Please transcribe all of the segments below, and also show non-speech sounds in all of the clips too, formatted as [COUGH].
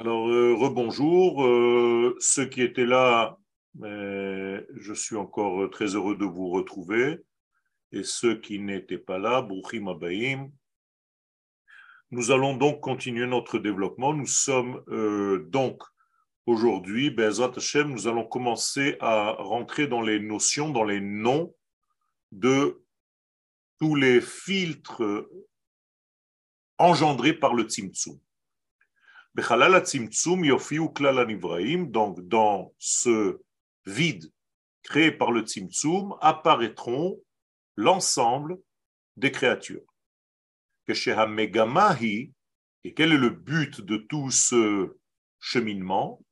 Alors, euh, rebonjour. Euh, ceux qui étaient là, euh, je suis encore très heureux de vous retrouver. Et ceux qui n'étaient pas là, Brouchim Abaïm. Nous allons donc continuer notre développement. Nous sommes donc aujourd'hui, Bezrat nous allons commencer à rentrer dans les notions, dans les noms de tous les filtres engendrés par le Tzimtzum donc dans ce vide créé par le Tzimtzum apparaîtront l'ensemble des créatures. Et quel est le but de tout ce cheminement?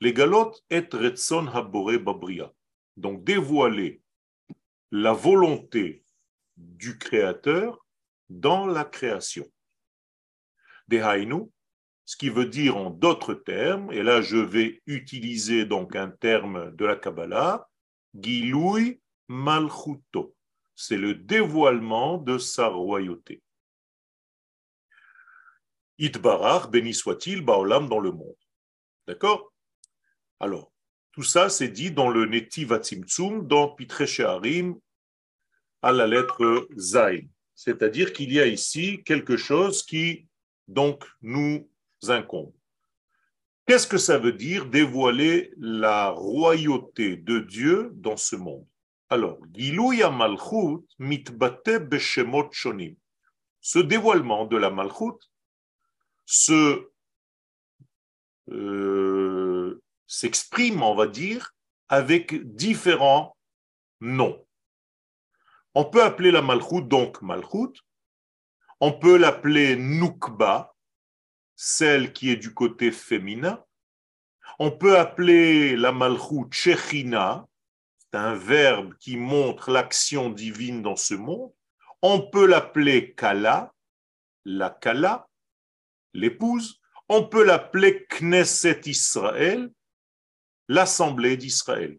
Les galotes et Retson Habore Babria. Donc dévoiler la volonté du Créateur dans la création. Dehainu, ce qui veut dire en d'autres termes, et là je vais utiliser donc un terme de la Kabbalah, Giloui Malchuto. C'est le dévoilement de sa royauté. Itbarach, béni soit-il, Baolam dans le monde. D'accord? Alors, tout ça c'est dit dans le Netiv Atzimtzum, dans Pitre Sheharim, à la lettre Zayn. C'est-à-dire qu'il y a ici quelque chose qui donc nous incombe. Qu'est-ce que ça veut dire dévoiler la royauté de Dieu dans ce monde? Alors, Malchut Shonim. Ce dévoilement de la Malchut se, euh, s'exprime, on va dire, avec différents noms. On peut appeler la Malchut donc Malchut, on peut l'appeler Nukba, celle qui est du côté féminin. On peut appeler la malchut Shechina, c'est un verbe qui montre l'action divine dans ce monde. On peut l'appeler Kala, la Kala, l'épouse. On peut l'appeler Knesset Israël, l'Assemblée d'Israël.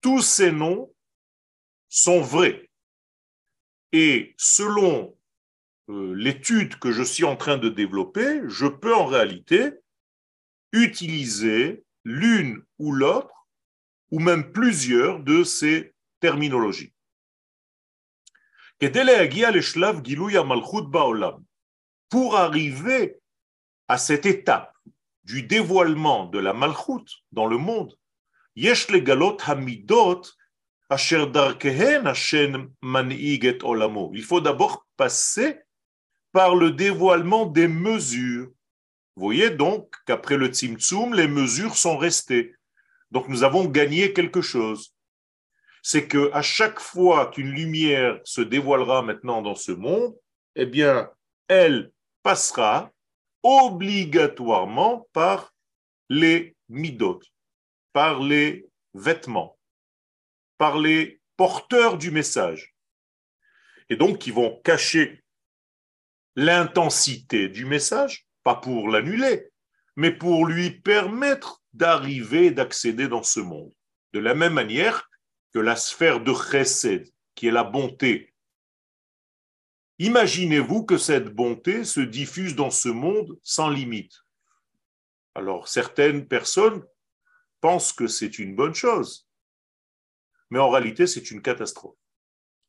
Tous ces noms sont vrais. Et selon euh, l'étude que je suis en train de développer, je peux en réalité utiliser l'une ou l'autre, ou même plusieurs de ces terminologies. Pour arriver à cette étape du dévoilement de la malchut dans le monde, il faut d'abord passer par le dévoilement des mesures. Vous voyez donc qu'après le Tzimtzum, les mesures sont restées. Donc nous avons gagné quelque chose. C'est que à chaque fois qu'une lumière se dévoilera maintenant dans ce monde, eh bien, elle passera obligatoirement par les midot, par les vêtements, par les porteurs du message. Et donc, qui vont cacher l'intensité du message, pas pour l'annuler, mais pour lui permettre d'arriver, d'accéder dans ce monde. De la même manière que la sphère de Chesed, qui est la bonté. Imaginez-vous que cette bonté se diffuse dans ce monde sans limite. Alors certaines personnes pensent que c'est une bonne chose, mais en réalité c'est une catastrophe.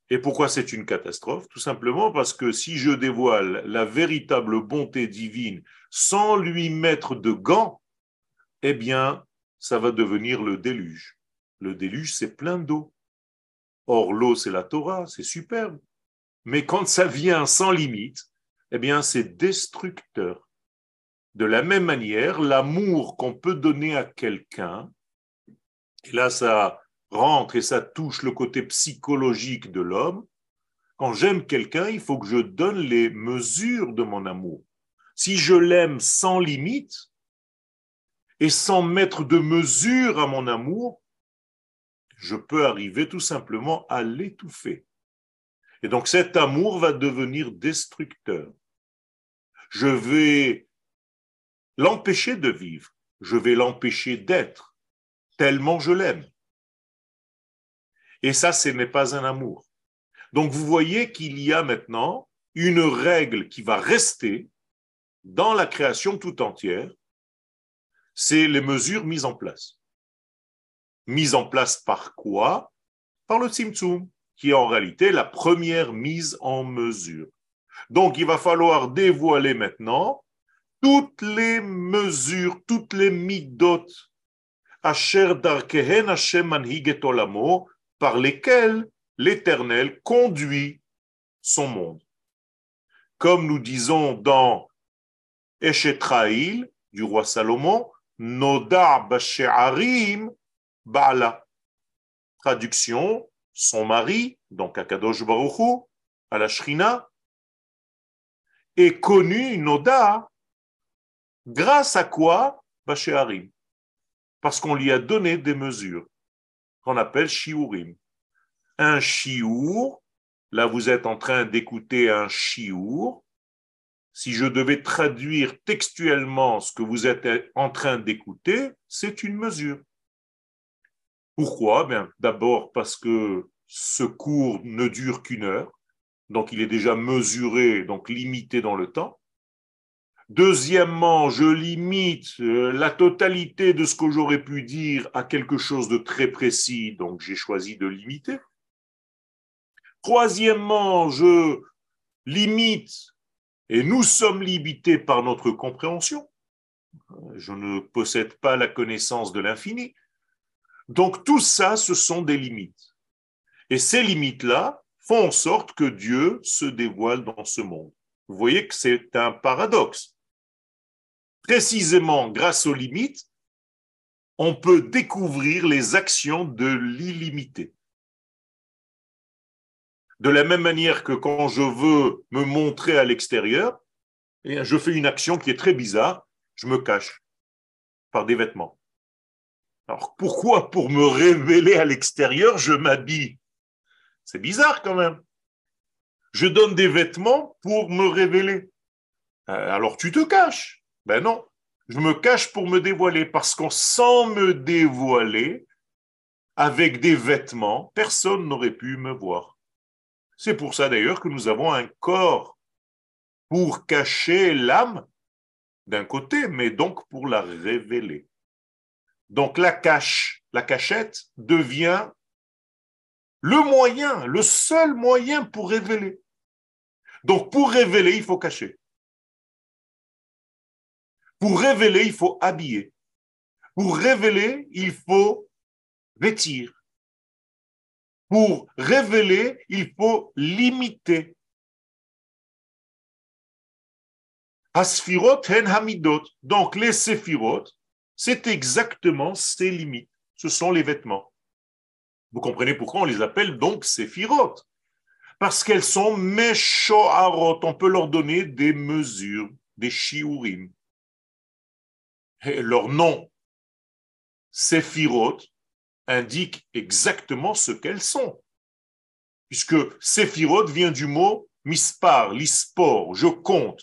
Et pourquoi c'est une catastrophe? Tout simplement parce que si je dévoile la véritable bonté divine sans lui mettre de gants, eh bien, ça va devenir le déluge. Le déluge, c'est plein d'eau. Or, l'eau, c'est la Torah, c'est superbe. Mais quand ça vient sans limite, eh bien, c'est destructeur. De la même manière, l'amour qu'on peut donner à quelqu'un, et là, ça rentre et ça touche le côté psychologique de l'homme, quand j'aime quelqu'un, il faut que je donne les mesures de mon amour. Si je l'aime sans limite et sans mettre de mesure à mon amour, je peux arriver tout simplement à l'étouffer. Et donc cet amour va devenir destructeur. Je vais l'empêcher de vivre, je vais l'empêcher d'être, tellement je l'aime. Et ça, ce n'est pas un amour. Donc vous voyez qu'il y a maintenant une règle qui va rester dans la création tout entière, c'est les mesures mises en place. Mises en place par quoi? Par le Tzimtzum, qui est en réalité la première mise en mesure. Donc il va falloir dévoiler maintenant toutes les mesures, toutes les midot, asher darkehen par lesquelles l'Éternel conduit son monde. Comme nous disons dans Eshetraïl du roi Salomon, Noda Bashe'arim Ba'ala. Traduction, son mari, donc Akadosh Baruchu, à la Shrina, est connu, Noda, grâce à quoi Bashe'arim Parce qu'on lui a donné des mesures qu'on appelle Shiurim. Un Shiur, là vous êtes en train d'écouter un Shiur, si je devais traduire textuellement ce que vous êtes en train d'écouter, c'est une mesure. Pourquoi? Bien, D'abord parce que ce cours ne dure qu'une heure, donc il est déjà mesuré, donc limité dans le temps. Deuxièmement, je limite euh, la totalité de ce que j'aurais pu dire à quelque chose de très précis, donc j'ai choisi de limiter. Troisièmement, je limite et nous sommes limités par notre compréhension. Je ne possède pas la connaissance de l'infini. Donc tout ça, ce sont des limites. Et ces limites-là font en sorte que Dieu se dévoile dans ce monde. Vous voyez que c'est un paradoxe. Précisément grâce aux limites, on peut découvrir les actions de l'illimité. De la même manière que quand je veux me montrer à l'extérieur, eh je fais une action qui est très bizarre, je me cache par des vêtements. Alors pourquoi pour me révéler à l'extérieur, je m'habille? C'est bizarre quand même. Je donne des vêtements pour me révéler. Euh, alors tu te caches. Ben non, je me cache pour me dévoiler parce qu'en sans me dévoiler, avec des vêtements, personne n'aurait pu me voir. C'est pour ça d'ailleurs que nous avons un corps pour cacher l'âme d'un côté, mais donc pour la révéler. Donc la cache, la cachette devient le moyen, le seul moyen pour révéler. Donc pour révéler, il faut cacher. Pour révéler, il faut habiller. Pour révéler, il faut vêtir. Pour révéler, il faut limiter. Asphirot hen hamidot. Donc les séphirot, c'est exactement ces limites. Ce sont les vêtements. Vous comprenez pourquoi on les appelle donc séphirot? Parce qu'elles sont meshoarot. On peut leur donner des mesures, des shiurim. Leur nom, séphirot, indiquent exactement ce qu'elles sont. Puisque séphirot vient du mot mispar, l'ispor, je compte.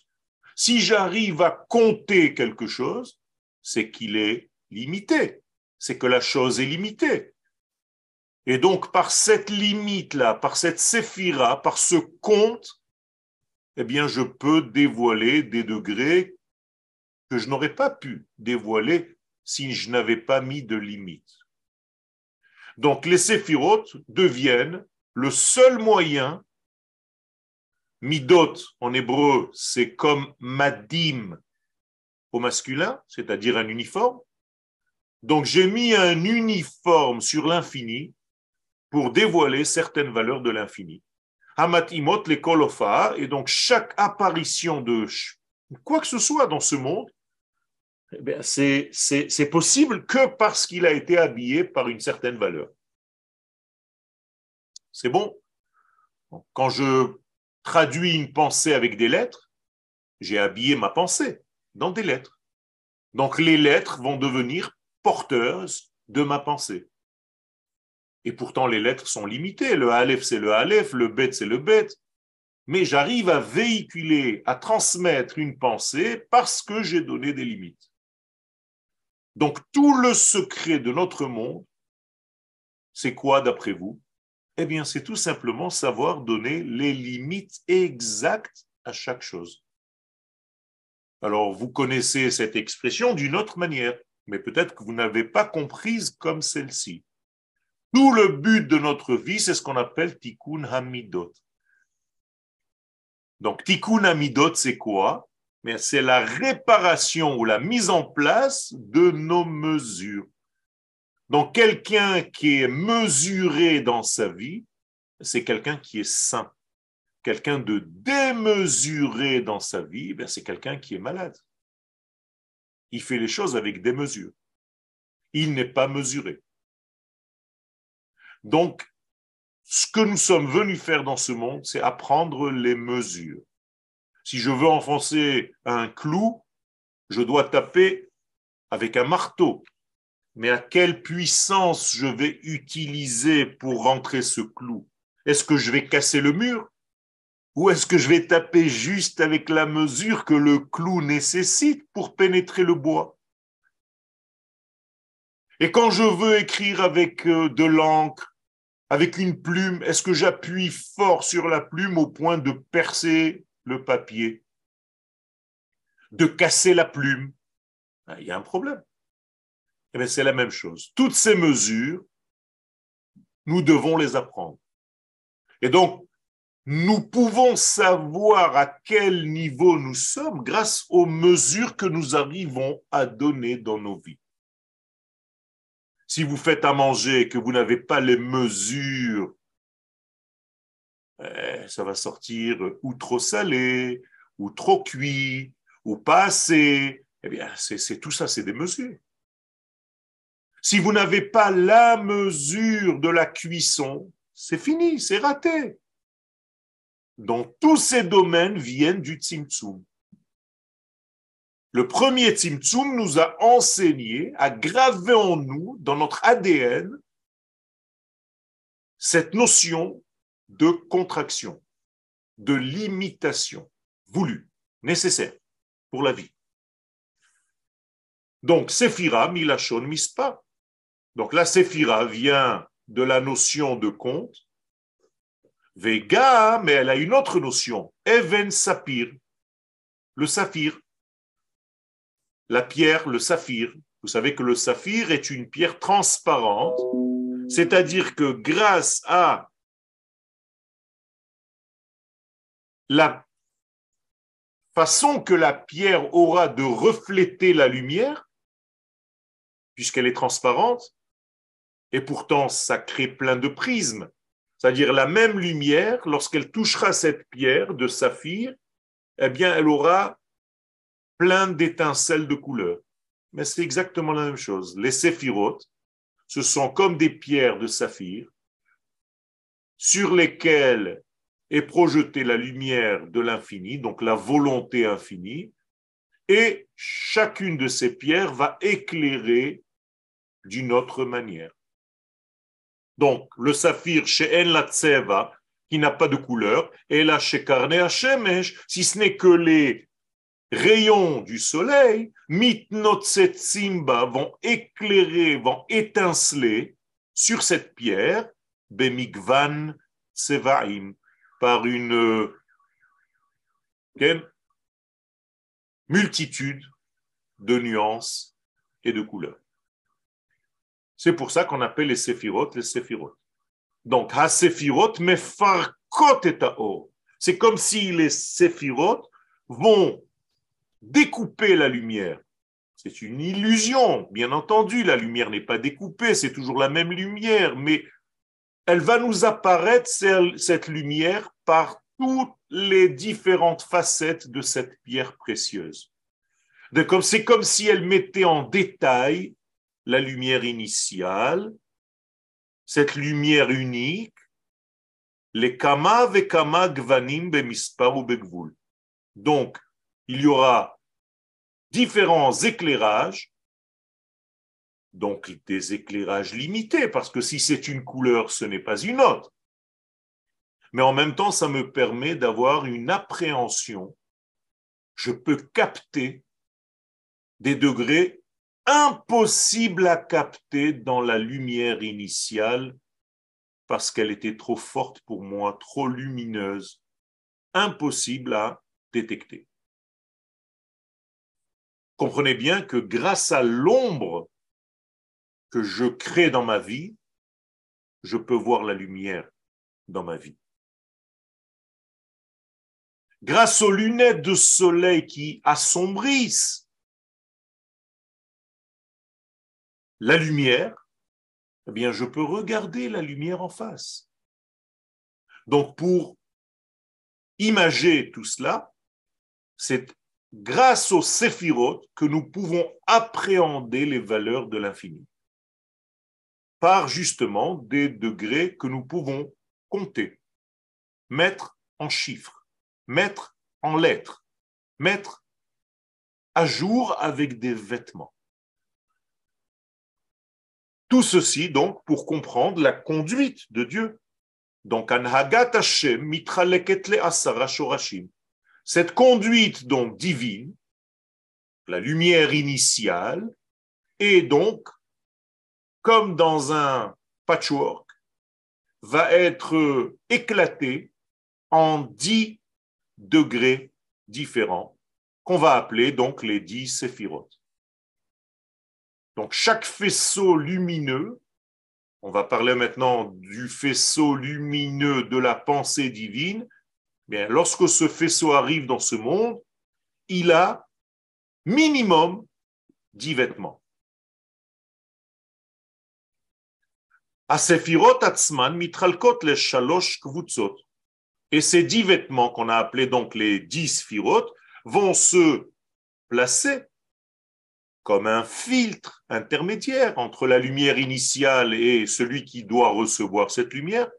Si j'arrive à compter quelque chose, c'est qu'il est limité, c'est que la chose est limitée. Et donc, par cette limite-là, par cette séphira, par ce compte, eh bien, je peux dévoiler des degrés que je n'aurais pas pu dévoiler si je n'avais pas mis de limite. Donc les séphirotes deviennent le seul moyen, midot en hébreu, c'est comme madim au masculin, c'est-à-dire un uniforme. Donc j'ai mis un uniforme sur l'infini pour dévoiler certaines valeurs de l'infini. Hamatimot les kolofa, et donc chaque apparition de quoi que ce soit dans ce monde eh c'est possible que parce qu'il a été habillé par une certaine valeur. C'est bon Quand je traduis une pensée avec des lettres, j'ai habillé ma pensée dans des lettres. Donc les lettres vont devenir porteuses de ma pensée. Et pourtant, les lettres sont limitées. Le Aleph, c'est le Aleph, le Bet, c'est le Bet mais j'arrive à véhiculer, à transmettre une pensée parce que j'ai donné des limites. Donc tout le secret de notre monde, c'est quoi d'après vous? Eh bien, c'est tout simplement savoir donner les limites exactes à chaque chose. Alors, vous connaissez cette expression d'une autre manière. mais peut-être que vous n'avez pas comprise comme celle-ci. Tout le but de notre vie, c'est ce qu'on appelle tikkun hamidot. Donc, tikkun hamidot, c'est quoi? Mais c'est la réparation ou la mise en place de nos mesures. Donc, quelqu'un qui est mesuré dans sa vie, c'est quelqu'un qui est sain. Quelqu'un de démesuré dans sa vie, ben, c'est quelqu'un qui est malade. Il fait les choses avec des mesures. Il n'est pas mesuré. Donc, ce que nous sommes venus faire dans ce monde, c'est apprendre les mesures. Si je veux enfoncer un clou, je dois taper avec un marteau. Mais à quelle puissance je vais utiliser pour rentrer ce clou? Est-ce que je vais casser le mur? Ou est-ce que je vais taper juste avec la mesure que le clou nécessite pour pénétrer le bois? Et quand je veux écrire avec euh, de l'encre, avec une plume, est-ce que j'appuie fort sur la plume au point de percer? Le papier De casser la plume ah, Il y a un problème. Eh c'est la même chose. Toutes ces mesures, nous devons les apprendre. Et donc, nous pouvons savoir à quel niveau nous sommes grâce aux mesures que nous arrivons à donner dans nos vies. Si vous faites à manger et que vous n'avez pas les mesures, ça va sortir ou trop salé, ou trop cuit, ou pas assez. Eh bien, c'est tout ça, c'est des mesures. Si vous n'avez pas la mesure de la cuisson, c'est fini, c'est raté. Donc tous ces domaines viennent du Tzimtzum. Le premier Tzimtzum nous a enseigné à graver en nous, dans notre ADN, cette notion de contraction, de limitation, voulue, nécessaire pour la vie. Donc, Séphira, Milachon, Mispa. Donc, la Séphira vient de la notion de compte, Vega, mais elle a une autre notion. Even Sapir, le saphir. La pierre, le saphir. Vous savez que le saphir est une pierre transparente, c'est-à-dire que grâce à la façon que la pierre aura de refléter la lumière, puisqu'elle est transparente, et pourtant ça crée plein de prismes, c'est-à-dire la même lumière, lorsqu'elle touchera cette pierre de saphir, eh bien, elle aura plein d'étincelles de couleurs. Mais c'est exactement la même chose. Les séphirotes, ce sont comme des pierres de saphir sur lesquelles est projetée la lumière de l'infini, donc la volonté infinie, et chacune de ces pierres va éclairer d'une autre manière. Donc, le saphir chez En la tseva, qui n'a pas de couleur, et là chez Karne Hashemesh, si ce n'est que les rayons du soleil, mitnotsetsimba vont éclairer, vont étinceler sur cette pierre, bemigvan tsevaim, par une multitude de nuances et de couleurs. C'est pour ça qu'on appelle les séphirotes les séphirotes. Donc, ha séphirotes mais farkot et C'est comme si les séphirotes vont découper la lumière. C'est une illusion, bien entendu, la lumière n'est pas découpée, c'est toujours la même lumière, mais elle va nous apparaître, cette lumière, par toutes les différentes facettes de cette pierre précieuse. C'est comme si elle mettait en détail la lumière initiale, cette lumière unique, les kama ve kama gvanim bemispar ou begvul. Donc, il y aura différents éclairages, donc des éclairages limités, parce que si c'est une couleur, ce n'est pas une autre. Mais en même temps, ça me permet d'avoir une appréhension. Je peux capter des degrés impossible à capter dans la lumière initiale parce qu'elle était trop forte pour moi, trop lumineuse, impossible à détecter. comprenez bien que grâce à l'ombre que je crée dans ma vie, je peux voir la lumière dans ma vie. Grâce aux lunettes de soleil qui assombrissent la lumière, eh bien, je peux regarder la lumière en face. Donc, pour imager tout cela, c'est grâce aux séphirotes que nous pouvons appréhender les valeurs de l'infini par justement des degrés que nous pouvons compter, mettre en chiffres, mettre en lettres, mettre à jour avec des vêtements. Tout ceci donc pour comprendre la conduite de Dieu. Donc, Anhagat Hashem mitraleket asara shorashim. Cette conduite donc divine, la lumière initiale, est donc comme dans un patchwork, va être éclaté en dix degrés différents, qu'on va appeler donc les dix séphirotes. Donc chaque faisceau lumineux, on va parler maintenant du faisceau lumineux de la pensée divine, lorsque ce faisceau arrive dans ce monde, il a minimum dix vêtements. Et ces dix vêtements qu'on a appelés donc les dix sphirotes vont se placer comme un filtre intermédiaire entre la lumière initiale et celui qui doit recevoir cette lumière,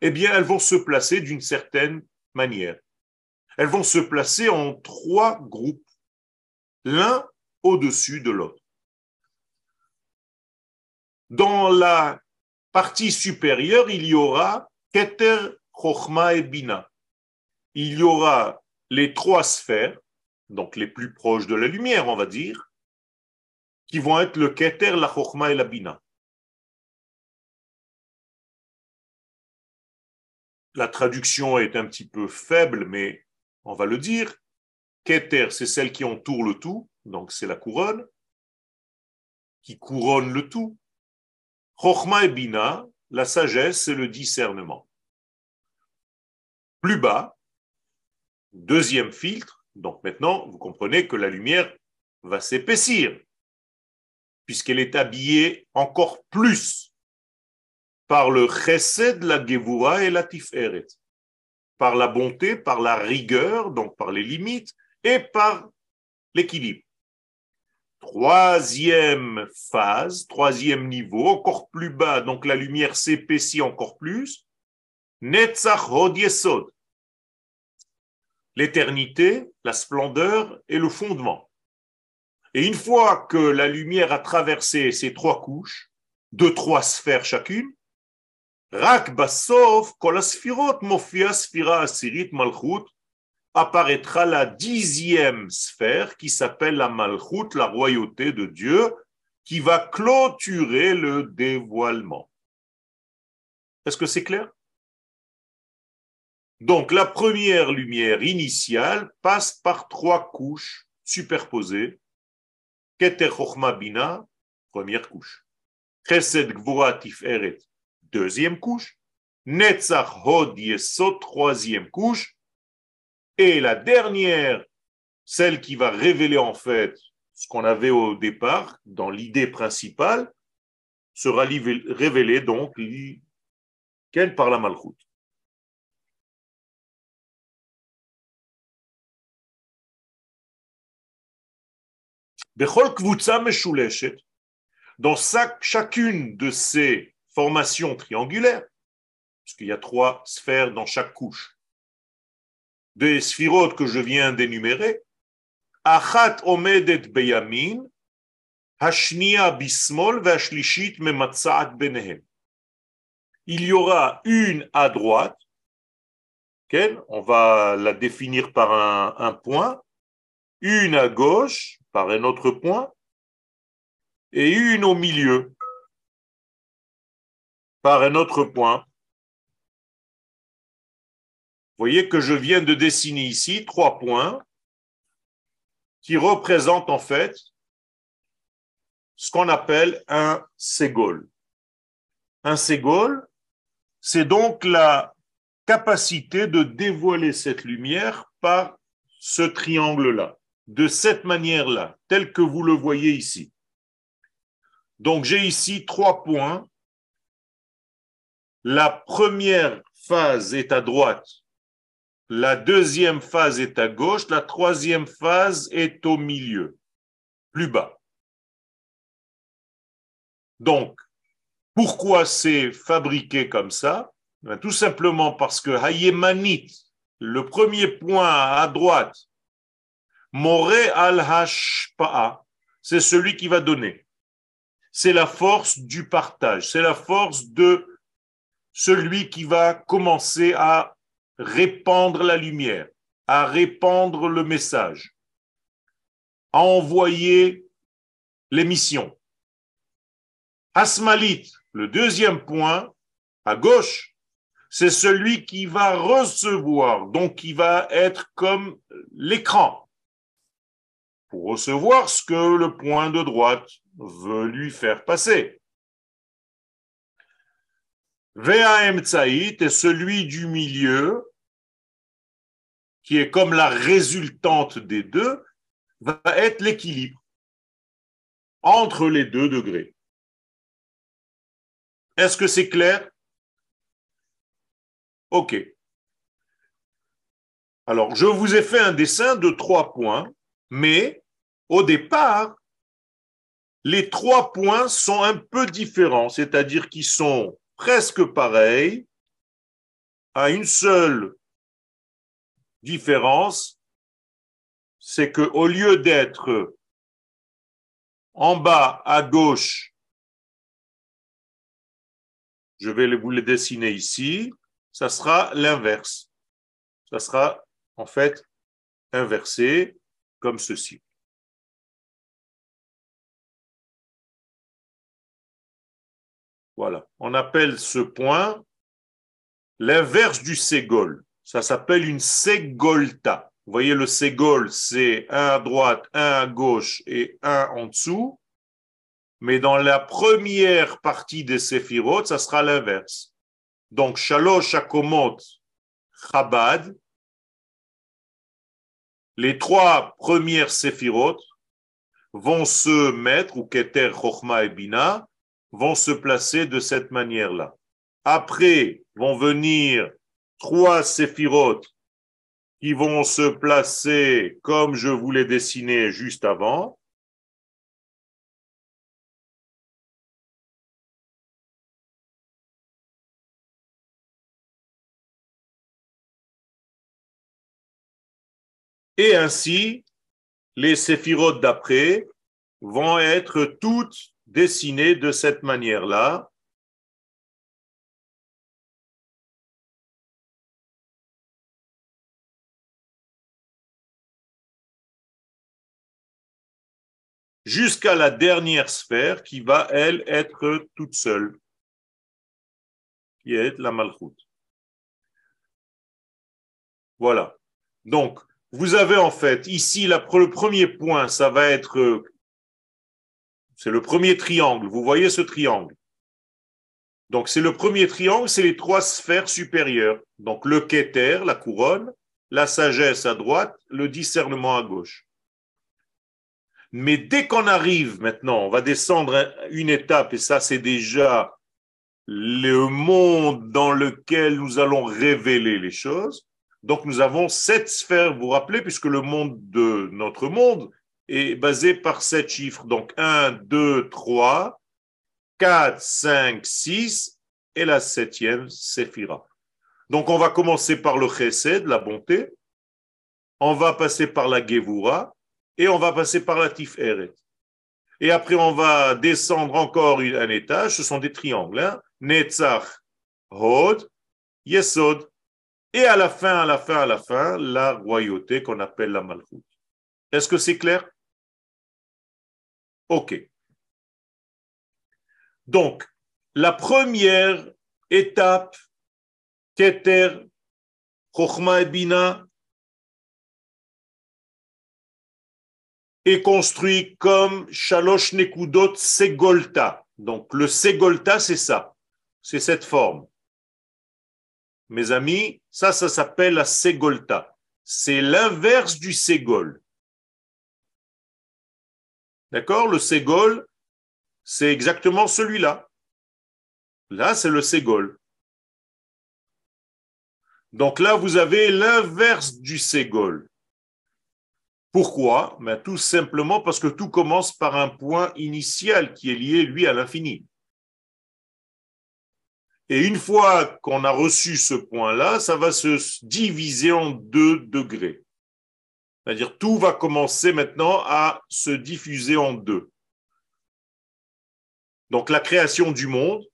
eh bien, elles vont se placer d'une certaine manière. Elles vont se placer en trois groupes, l'un au-dessus de l'autre. Dans la partie supérieure, il y aura Keter, Chochma et Bina. Il y aura les trois sphères, donc les plus proches de la lumière, on va dire, qui vont être le Keter, la Chochma et la Bina. La traduction est un petit peu faible, mais on va le dire. Keter, c'est celle qui entoure le tout, donc c'est la couronne, qui couronne le tout. Chochma et Bina, la sagesse, c'est le discernement. Plus bas, deuxième filtre, donc maintenant, vous comprenez que la lumière va s'épaissir, puisqu'elle est habillée encore plus par le chesed, la gevura et la tiferet, par la bonté, par la rigueur, donc par les limites, et par l'équilibre. Troisième phase, troisième niveau, encore plus bas, donc la lumière s'épaissit encore plus. Netzach. L'éternité, la splendeur et le fondement. Et une fois que la lumière a traversé ces trois couches, de trois sphères chacune, Rak Basov, Kolasphirot, Mofia, Malchut, apparaîtra la dixième sphère qui s'appelle la Malchut, la royauté de Dieu, qui va clôturer le dévoilement. Est-ce que c'est clair? Donc la première lumière initiale passe par trois couches superposées. Keter Chochma Bina, première couche. Chesed Gvura Tiferet, deuxième couche. Netzach Hod Yesod, troisième couche. Et la dernière, celle qui va révéler en fait ce qu'on avait au départ dans l'idée principale, sera révélée donc par la malchoute. Dans chacune de ces formations triangulaires, puisqu'il y a trois sphères dans chaque couche, des sphirotes que je viens d'énumérer, Achat omedet beyamin, hashnia bismol vashlishit mematzat benehem. Il y aura une à droite, on va la définir par un, un point, une à gauche par un autre point, et une au milieu par un autre point voyez que je viens de dessiner ici trois points qui représente en fait ce qu'on appelle un ségol. Un ségol, c'est donc la capacité de dévoiler cette lumière par ce triangle-là, de cette manière-là, tel que vous le voyez ici. Donc j'ai ici trois points. La première phase est à droite, la deuxième phase est à gauche, la troisième phase est au milieu, plus bas. Donc, pourquoi c'est fabriqué comme ça? Ben, Tout simplement parce que Hayemanit, le premier point à droite, Moré al-Hashpa'a, c'est celui qui va donner. C'est la force du partage, c'est la force de celui qui va commencer à répandre la lumière, à répandre le message, à envoyer l'émission. Asmalit, le deuxième point, à gauche, c'est celui qui va recevoir, donc qui va être comme l'écran pour recevoir ce que le point de droite veut lui faire passer. VAM Tsaït est celui du milieu, qui est comme la résultante des deux, va être l'équilibre entre les deux degrés. Est-ce que c'est clair? Ok. Alors, je vous ai fait un dessin de trois points, mais au départ, les trois points sont un peu différents, c'est-à-dire qu'ils sont presque pareil, à une seule différence, c'est que au lieu d'être en bas à gauche, je vais vous les dessiner ici, ça sera l'inverse. Ça sera en fait inversé comme ceci. Voilà. On appelle ce point l'inverse du ségol. Ça s'appelle une ségolta. Vous voyez, le ségol, c'est un à droite, un à gauche et un en dessous. Mais dans la première partie des séphirotes, ça sera l'inverse. Donc, shalosh akomot chabad, les trois premières séphirotes vont se mettre, ou keter, chochma et bina, vont se placer de cette manière-là. Après vont venir trois séphirotes qui vont se placer comme je vous l'ai dessiné juste avant. Et ainsi, les séphirotes d'après vont être toutes dessiné de cette manière-là. jusqu'à la dernière sphère qui va, elle, être toute seule, qui est la malchoute. Voilà. Donc, vous avez en fait ici le premier point, ça va être c'est le premier triangle. Vous voyez ce triangle? Donc, c'est le premier triangle, c'est les trois sphères supérieures. Donc, le Keter, la couronne, la sagesse à droite, le discernement à gauche. Mais dès qu'on arrive maintenant, on va descendre une étape, et ça, c'est déjà le monde dans lequel nous allons révéler les choses. Donc, nous avons sept sphères, vous vous rappelez, puisque le monde de notre monde, est basé par sept chiffres. Donc 1, 2, 3, 4, 5, 6 et la septième, Séphira. Donc on va commencer par le Chesed, la bonté, on va passer par la Gevura et on va passer par la Tiferet. Et après on va descendre encore un étage, ce sont des triangles, hein? Netzach, Hod, Yesod. Et à la fin, à la fin, à la fin, la royauté qu'on appelle la Malchut. Est-ce que c'est clair? Ok. Donc, la première étape, Keter, Chochma et Bina, est construit comme Shalosh Nekudot Segolta. Donc le Segolta, c'est ça, c'est cette forme. Mes amis, ça, ça s'appelle la Segolta. C'est l'inverse du Segol. D'accord? Le Segol, c'est exactement celui-là. Là, c'est le Ségol. Donc là, vous avez l'inverse du Ségol. Pourquoi? Ben, Tout simplement parce que tout commence par un point initial qui est lié, lui, à l'infini. Et une fois qu'on a reçu ce point-là, ça va se diviser en deux degrés. C'est-à-dire tout va commencer maintenant à se diffuser en deux. Donc la création du monde,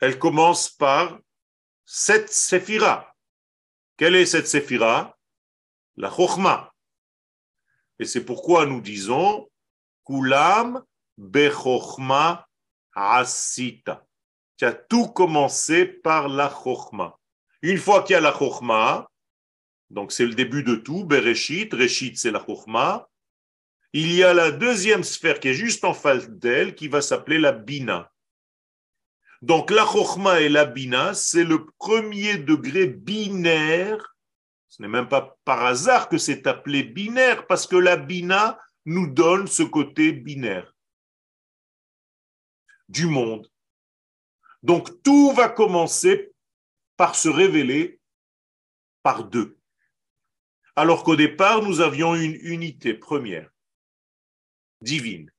elle commence par cette séphira. Quelle est cette séphira? La chokhmah. Et c'est pourquoi nous disons Kulam bechokhma asita. Tu as tout commencé par la chokhmah. Une fois qu'il y a la chokhmah, donc c'est le début de tout, Bereshit, Reshit c'est la chokhmah, il y a la deuxième sphère qui est juste en face d'elle, qui va s'appeler la Bina. Donc la Chokhma et la Bina, c'est le premier degré binaire. Ce n'est même pas par hasard que c'est appelé binaire, parce que la Bina nous donne ce côté binaire du monde. Donc tout va commencer par se révéler par deux. Alors qu'au départ, nous avions une unité première divine.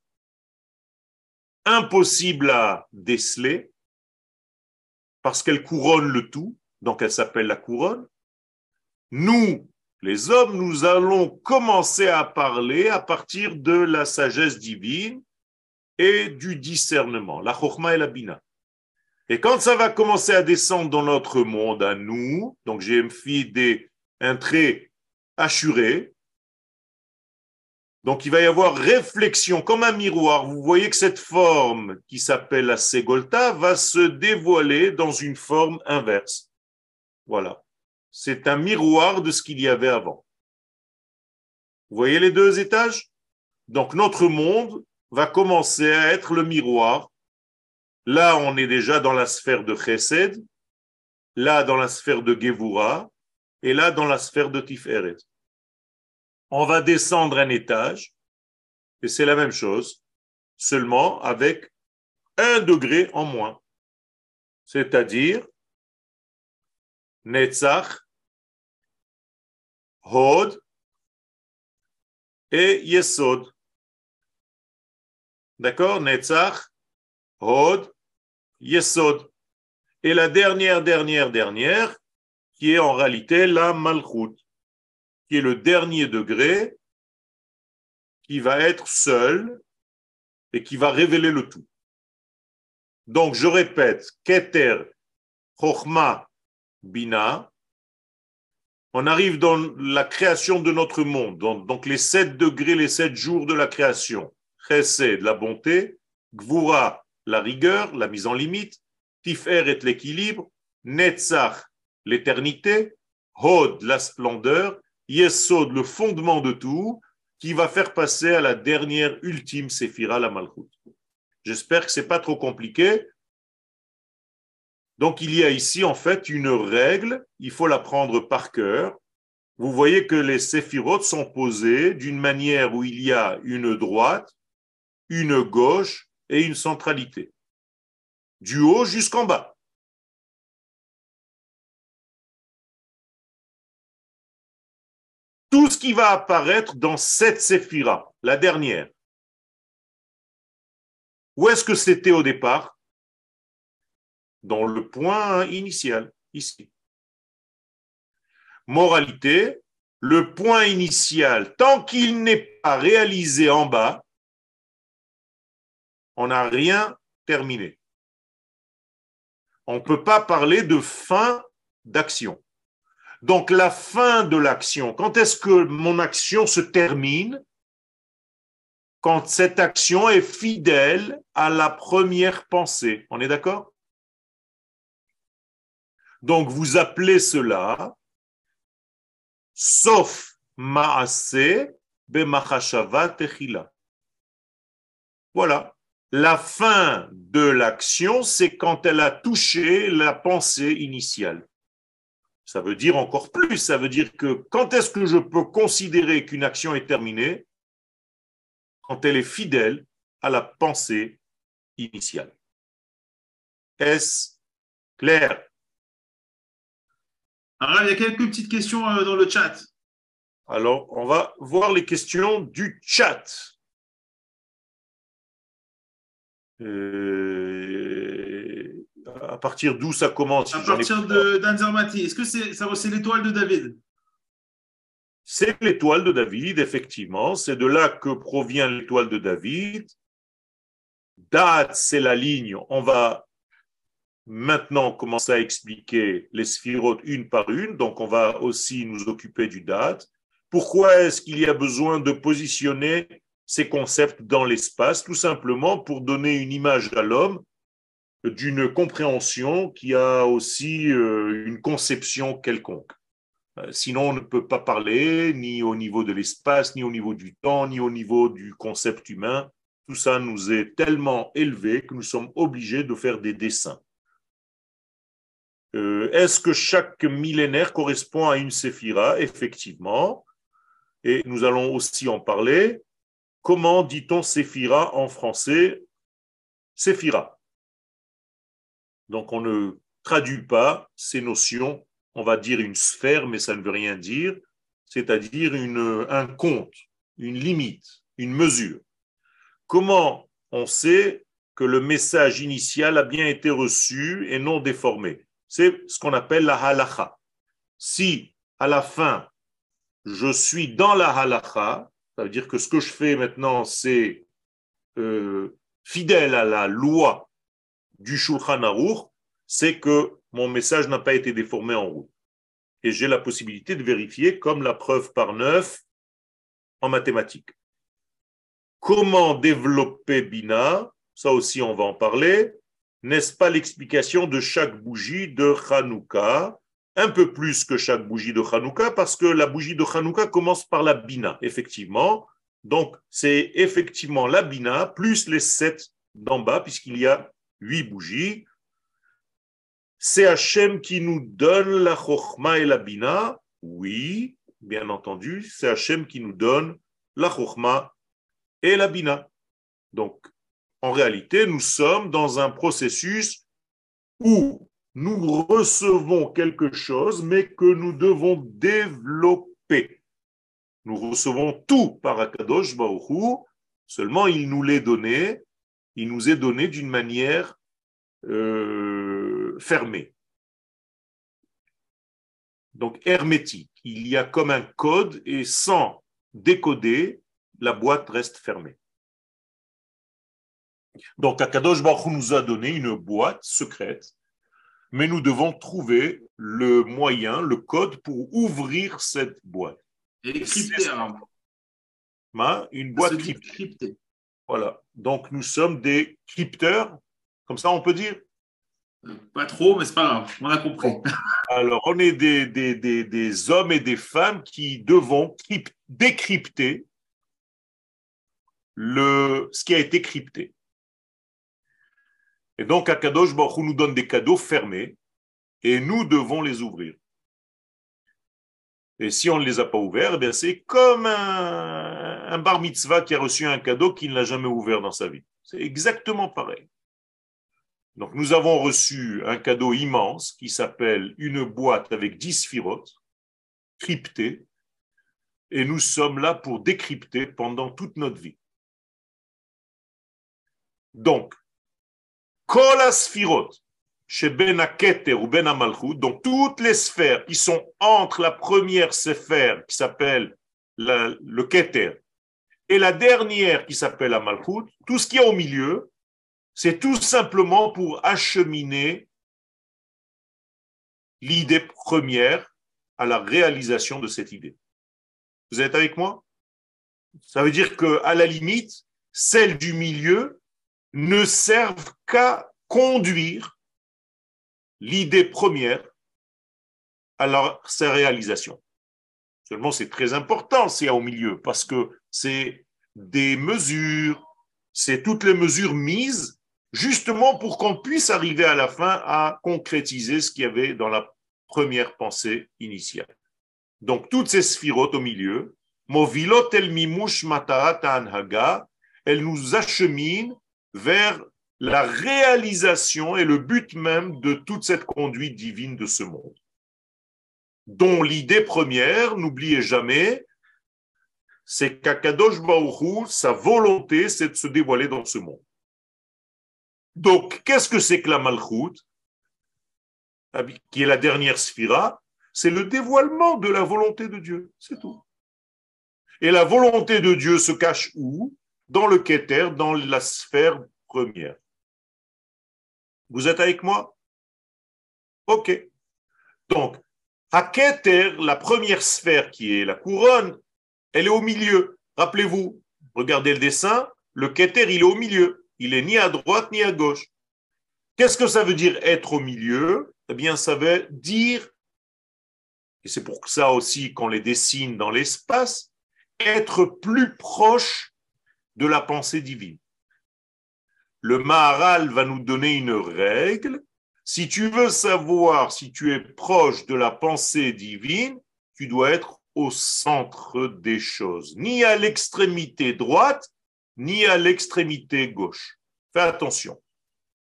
Impossible à déceler parce qu'elle couronne le tout, donc elle s'appelle la couronne. Nous, les hommes, nous allons commencer à parler à partir de la sagesse divine et du discernement, la chokma et la bina. Et quand ça va commencer à descendre dans notre monde à nous, donc j'ai des, un assuré, donc il va y avoir réflexion comme un miroir. Vous voyez que cette forme qui s'appelle la Ségolta va se dévoiler dans une forme inverse. Voilà. C'est un miroir de ce qu'il y avait avant. Vous voyez les deux étages? Donc notre monde va commencer à être le miroir. Là, on est déjà dans la sphère de Chesed, là dans la sphère de Gevura, et là dans la sphère de Tiferet on va descendre un étage, et c'est la même chose, seulement avec un degré en moins. C'est-à-dire Netzach, Hod et Yesod. D'accord? Netzach, Hod, Yesod. Et la dernière, dernière, dernière, qui est en réalité la Malchut qui est le dernier degré, qui va être seul et qui va révéler le tout. Donc, je répète, Keter, Chochma, Bina, on arrive dans la création de notre monde, donc, les sept degrés, les sept jours de la création. Chesed, la bonté, Gvura, la rigueur, la mise en limite, Tiferet, l'équilibre, Netzach, l'éternité, Hod, la splendeur, Yesod, le fondement de tout, qui va faire passer à la dernière ultime séphira, la Malchut. J'espère que ce n'est pas trop compliqué. Donc il y a ici en fait une règle, il faut la prendre par cœur. Vous voyez que les séphirotes sont posées d'une manière où il y a une droite, une gauche et une centralité, du haut jusqu'en bas. Tout ce qui va apparaître dans cette séphira, la dernière. Où est-ce que c'était au départ? Dans le point initial, ici. Moralité, le point initial, tant qu'il n'est pas réalisé en bas, on n'a rien terminé. On ne peut pas parler de fin d'action. Donc la fin de l'action, quand est-ce que mon action se termine? Quand cette action est fidèle à la première pensée. On est d'accord? Donc vous appelez cela sauf maasé bemachashava techila. Voilà. La fin de l'action, c'est quand elle a touché la pensée initiale. Ça veut dire encore plus, ça veut dire que quand est-ce que je peux considérer qu'une action est terminée? Quand elle est fidèle à la pensée initiale. Est-ce clair? Alors, il y a quelques petites questions euh, dans le chat. Alors, on va voir les questions du chat. Euh, à partir d'où ça commence À partir d'Anzarmati. Est-ce que c'est l'étoile de David? C'est l'étoile de David, effectivement. C'est de là que provient l'étoile de David. Date, c'est la ligne. On va maintenant commencer à expliquer les sphirotes une par une. Donc, on va aussi nous occuper du date. Pourquoi est-ce qu'il y a besoin de positionner ces concepts dans l'espace, tout simplement pour donner une image à l'homme d'une compréhension qui a aussi euh, une conception quelconque. Euh, sinon, on ne peut pas parler ni au niveau de l'espace, ni au niveau du temps, ni au niveau du concept humain. Tout ça nous est tellement élevé que nous sommes obligés de faire des dessins. Euh, est-ce que chaque millénaire correspond à une séphira? Effectivement. Et nous allons aussi en parler. Comment dit-on séphira en français? Séphira. Donc on ne traduit pas ces notions, on va dire une sphère, mais ça ne veut rien dire, c'est-à-dire un compte, une limite, une mesure. Comment on sait que le message initial a bien été reçu et non déformé? C'est ce qu'on appelle la halacha. Si à la fin, je suis dans la halacha, ça veut dire que ce que je fais maintenant, c'est euh, fidèle à la loi du Shulchan c'est que mon message n'a pas été déformé en route. Et j'ai la possibilité de vérifier comme la preuve par neuf en mathématiques. Comment développer Bina? Ça aussi, on va en parler. N'est-ce pas l'explication de chaque bougie de Hanouka? Un peu plus que chaque bougie de Hanouka, parce que la bougie de Hanouka commence par la Bina, effectivement. Donc, c'est effectivement la Bina plus les sept d'en bas, puisqu'il y a huit bougies. C'est Hachem qui nous donne la Chochma et la Bina. Oui, bien entendu, c'est Hachem qui nous donne la Chochma et la Bina. Donc, en réalité, nous sommes dans un processus où nous recevons quelque chose, mais que nous devons développer. Nous recevons tout par Akadosh Baruch seulement il nous l'est donné, il nous est donné d'une manière euh, fermée. Donc hermétique. Il y a comme un code et sans décoder, la boîte reste fermée. Donc Akadosh Baruch nous a donné une boîte secrète mais nous devons trouver le moyen, le code pour ouvrir cette boîte. Et crypter. Une boîte cryptée. Voilà. Donc nous sommes des crypteurs, comme ça on peut dire? Pas trop, mais c'est pas grave, on a compris. Alors on est des, des, des, des, hommes et des femmes qui devons décrypter le, ce qui a été crypté. Et donc, Akadosh Baruch nous donne des cadeaux fermés et nous devons les ouvrir. Et si on ne les a pas ouverts, eh c'est comme un, bar mitzvah qui a reçu un cadeau qu'il n'a jamais ouvert dans sa vie. C'est exactement pareil. Donc, nous avons reçu un cadeau immense qui s'appelle une boîte avec dix firotes, cryptées, et nous sommes là pour décrypter pendant toute notre vie. Donc, Kol chez Ben ou Ben Amalchut, donc toutes les sphères qui sont entre la première sphère qui s'appelle le Keter et la dernière qui s'appelle Amalchut, tout ce qui est au milieu, c'est tout simplement pour acheminer l'idée première à la réalisation de cette idée. Vous êtes avec moi? Ça veut dire que à la limite, celle du milieu ne servent qu'à conduire l'idée première à sa réalisation. Seulement, c'est très important, c'est au milieu, parce que c'est des mesures, c'est toutes les mesures mises justement pour qu'on puisse arriver à la fin à concrétiser ce qu'il y avait dans la première pensée initiale. Donc, toutes ces sphirotes au milieu, Movilot el mimush matarat anhaga, elles nous acheminent vers la réalisation et le but même de toute cette conduite divine de ce monde dont l'idée première, n'oubliez jamais, c'est qu'Akadosh Baruch sa volonté, c'est de se dévoiler dans ce monde. Donc, qu'est-ce que c'est que la Malchut, qui est la dernière sphira? C'est le dévoilement de la volonté de Dieu, c'est tout. Et la volonté de Dieu se cache où? Dans le Keter, dans la sphère première. Vous êtes avec moi? Ok. Donc, à Keter, la première sphère qui est la couronne, elle est au milieu. Rappelez-vous, regardez le dessin, le Keter, il est au milieu. Il est ni à droite ni à gauche. Qu'est-ce que ça veut dire être au milieu? Eh bien, ça veut dire, et c'est pour ça aussi qu'on les dessine dans l'espace, être plus proche de la pensée divine. Le Maharal va nous donner une règle si tu veux savoir si tu es proche de la pensée divine, tu dois être au centre des choses, ni à l'extrémité droite, ni à l'extrémité gauche. Fais attention.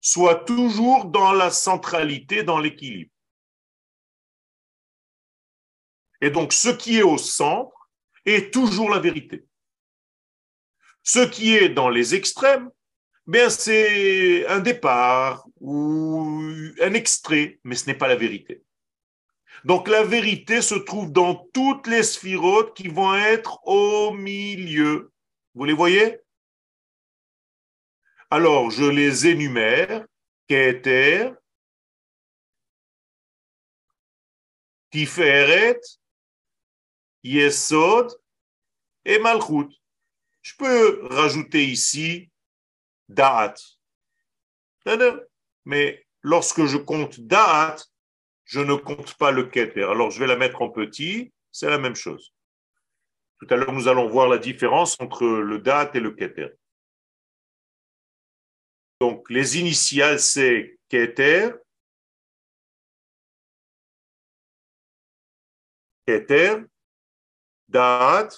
Sois toujours dans la centralité, dans l'équilibre. Et donc, ce qui est au centre est toujours la vérité. Ce qui est dans les extrêmes bien c'est un départ ou un extrait, mais ce n'est pas la vérité. Donc la vérité se trouve dans toutes les sphirotes qui vont être au milieu. Vous les voyez? Alors je les énumère. Keter, Tiferet, Yesod et Malchut. Je peux rajouter ici Da'at. Mais lorsque je compte Da'at, je ne compte pas le Keter. Alors je vais la mettre en petit, c'est la même chose. Tout à l'heure, nous allons voir la différence entre le Da'at et le Keter. Donc les initiales, c'est Keter, Keter, Da'at,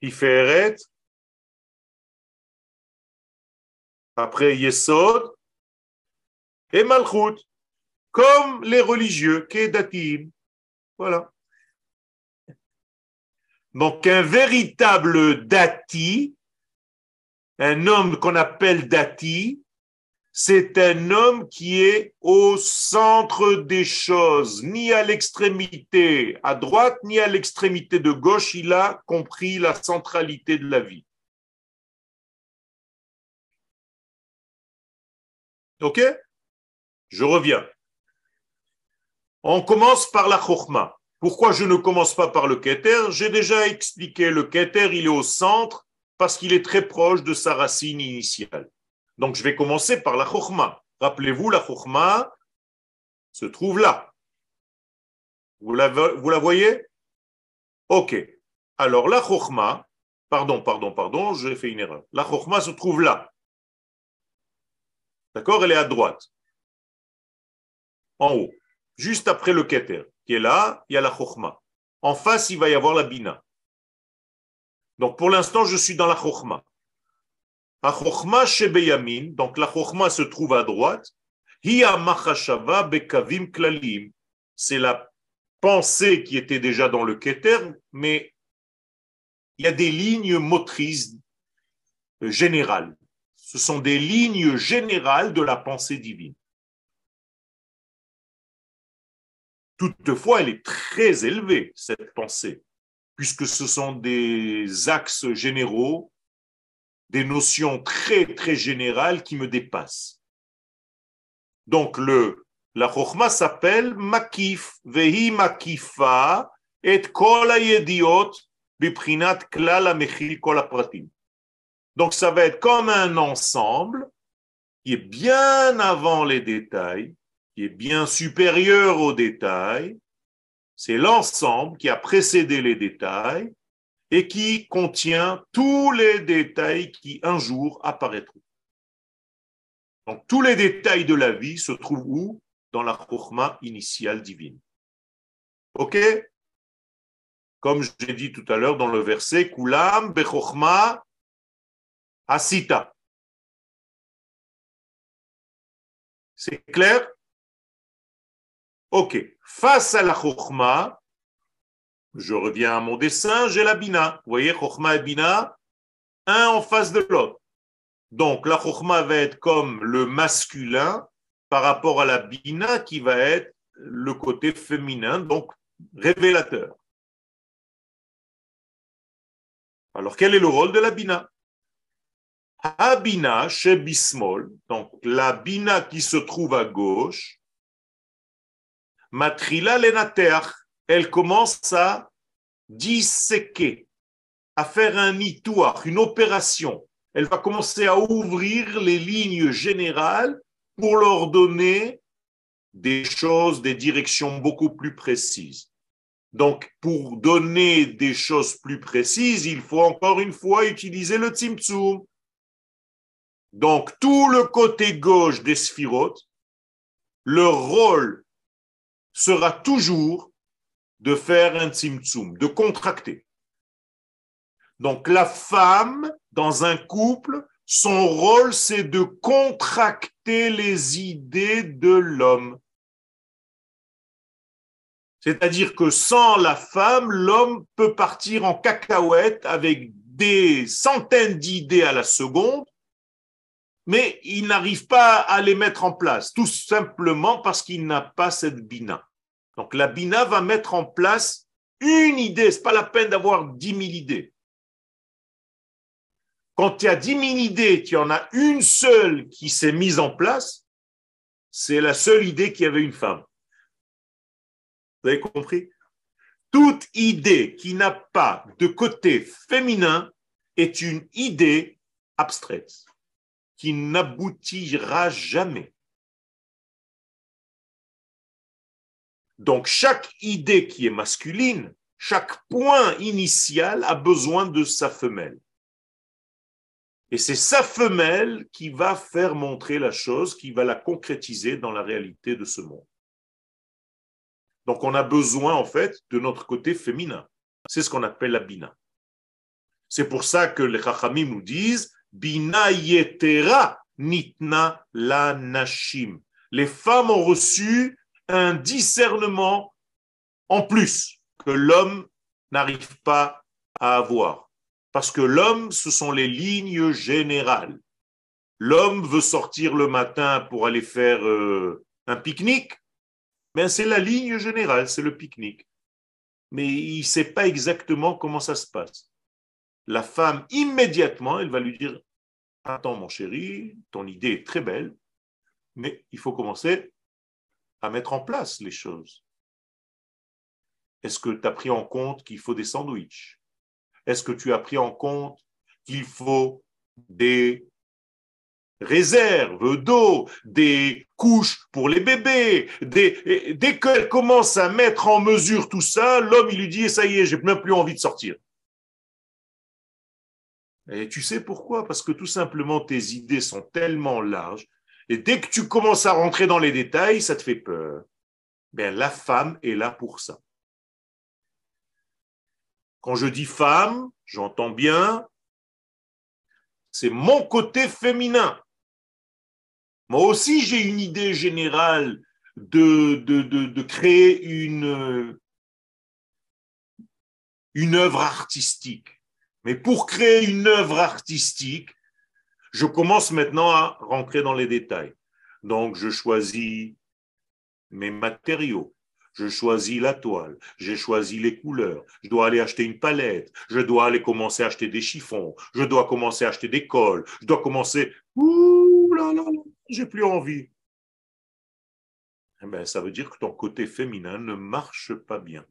Tiferet, après Yesod et Malchut, comme les religieux, Kedatim. Voilà. Donc un véritable dati, un homme qu'on appelle dati, c'est un homme qui est au centre des choses, ni à l'extrémité à droite, ni à l'extrémité de gauche, il a compris la centralité de la vie. Ok? Je reviens. On commence par la chokma. Pourquoi je ne commence pas par le keter? J'ai déjà expliqué, le keter, il est au centre parce qu'il est très proche de sa racine initiale. Donc je vais commencer par la chokma. Rappelez-vous, la chokma se trouve là. Vous la, vous voyez? Ok. Alors la chokma, pardon, pardon, pardon, j'ai fait une erreur. La chokma se trouve là. D'accord? Elle est à droite. En haut. Juste après le Keter, qui est là, il y a la Chokhma. En face, il va y avoir la Bina. Donc pour l'instant, je suis dans la Chokhma. La Chokhma chez Beyamin, donc la Chokhma se trouve à droite. Hiya Machashava Bekavim Klalim. C'est la pensée qui était déjà dans le Keter, mais il y a des lignes motrices générales. Ce sont des lignes générales de la pensée divine. Toutefois, elle est très élevée, cette pensée, puisque ce sont des axes généraux, des notions très, très générales qui me dépassent. Donc, le, la chokma s'appelle makif, vehi makifa, et kol yediot, biprinat klal mechil kol pratim. Donc ça va être comme un ensemble qui est bien avant les détails, qui est bien supérieur aux détails. C'est l'ensemble qui a précédé les détails et qui contient tous les détails qui un jour apparaîtront. Donc tous les détails de la vie se trouvent où? Dans la chokma initiale divine. Ok? Comme j'ai dit tout à l'heure dans le verset, Kulam bechokma asita. C'est clair? Ok. Face à la chokma, je reviens à mon dessin, j'ai la bina. Vous voyez, chokma et bina, un en face de l'autre. Donc, la chokma va être comme le masculin par rapport à la bina qui va être le côté féminin, donc révélateur. Alors, quel est le rôle de la bina? Habina chez Bismol, donc la bina qui se trouve à gauche, matrila lenater, elle commence à disséquer, à faire un nitoir, une opération elle va commencer à ouvrir les lignes générales pour leur donner des choses, des directions beaucoup plus précises. Donc, pour donner des choses plus précises, il faut encore une fois utiliser le tzimtzum. Donc, tout le côté gauche des sphirotes, leur rôle sera toujours de faire un tzimtzum, de contracter. Donc, la femme dans un couple, son rôle, c'est de contracter les idées de l'homme. C'est-à-dire que sans la femme, l'homme peut partir en cacahuète avec des centaines d'idées à la seconde, mais il n'arrive pas à les mettre en place, tout simplement parce qu'il n'a pas cette bina. Donc la bina va mettre en place une idée, ce n'est pas la peine d'avoir dix mille idées. Quand il y a dix mille idées, y en a une seule qui s'est mise en place, c'est la seule idée qui avait une femme. Vous avez compris? Toute idée qui n'a pas de côté féminin est une idée abstraite, qui n'aboutira jamais. Donc chaque idée qui est masculine, chaque point initial a besoin de sa femelle. Et c'est sa femelle qui va faire montrer la chose, qui va la concrétiser dans la réalité de ce monde. Donc on a besoin en fait de notre côté féminin. C'est ce qu'on appelle la bina. C'est pour ça que les chachamim nous disent bina yetera nitna la nashim. Les femmes ont reçu un discernement en plus que l'homme n'arrive pas à avoir. Parce que l'homme, ce sont les lignes générales. L'homme veut sortir le matin pour aller faire euh, un pique-nique, mais c'est la ligne générale, c'est le pique-nique. Mais il ne sait pas exactement comment ça se passe. La femme, immédiatement, elle va lui dire, attends mon chéri, ton idée est très belle, mais il faut commencer à mettre en place les choses. Est-ce que tu as pris en compte qu'il faut des sandwichs? Est-ce que tu as pris en compte qu'il faut des réserves d'eau, des couches pour les bébés. Dès qu'elle commence à mettre en mesure tout ça, l'homme, il lui dit, ça y est, j'ai même plus envie de sortir. Et tu sais pourquoi? Parce que tout simplement, tes idées sont tellement larges, et dès que tu commences à rentrer dans les détails, ça te fait peur. Bien, la femme est là pour ça. Quand je dis femme, j'entends bien, c'est mon côté féminin. Moi aussi, j'ai une idée générale de, de, créer une, une œuvre artistique. Mais pour créer une œuvre artistique, je commence maintenant à rentrer dans les détails. Donc, je choisis mes matériaux, je choisis la toile, j'ai choisi les couleurs, je dois aller acheter une palette, je dois aller commencer à acheter des chiffons, je dois commencer à acheter des cols, je dois commencer. Ouh là là, j'ai plus envie. Eh ben, ça veut dire que ton côté féminin ne marche pas bien.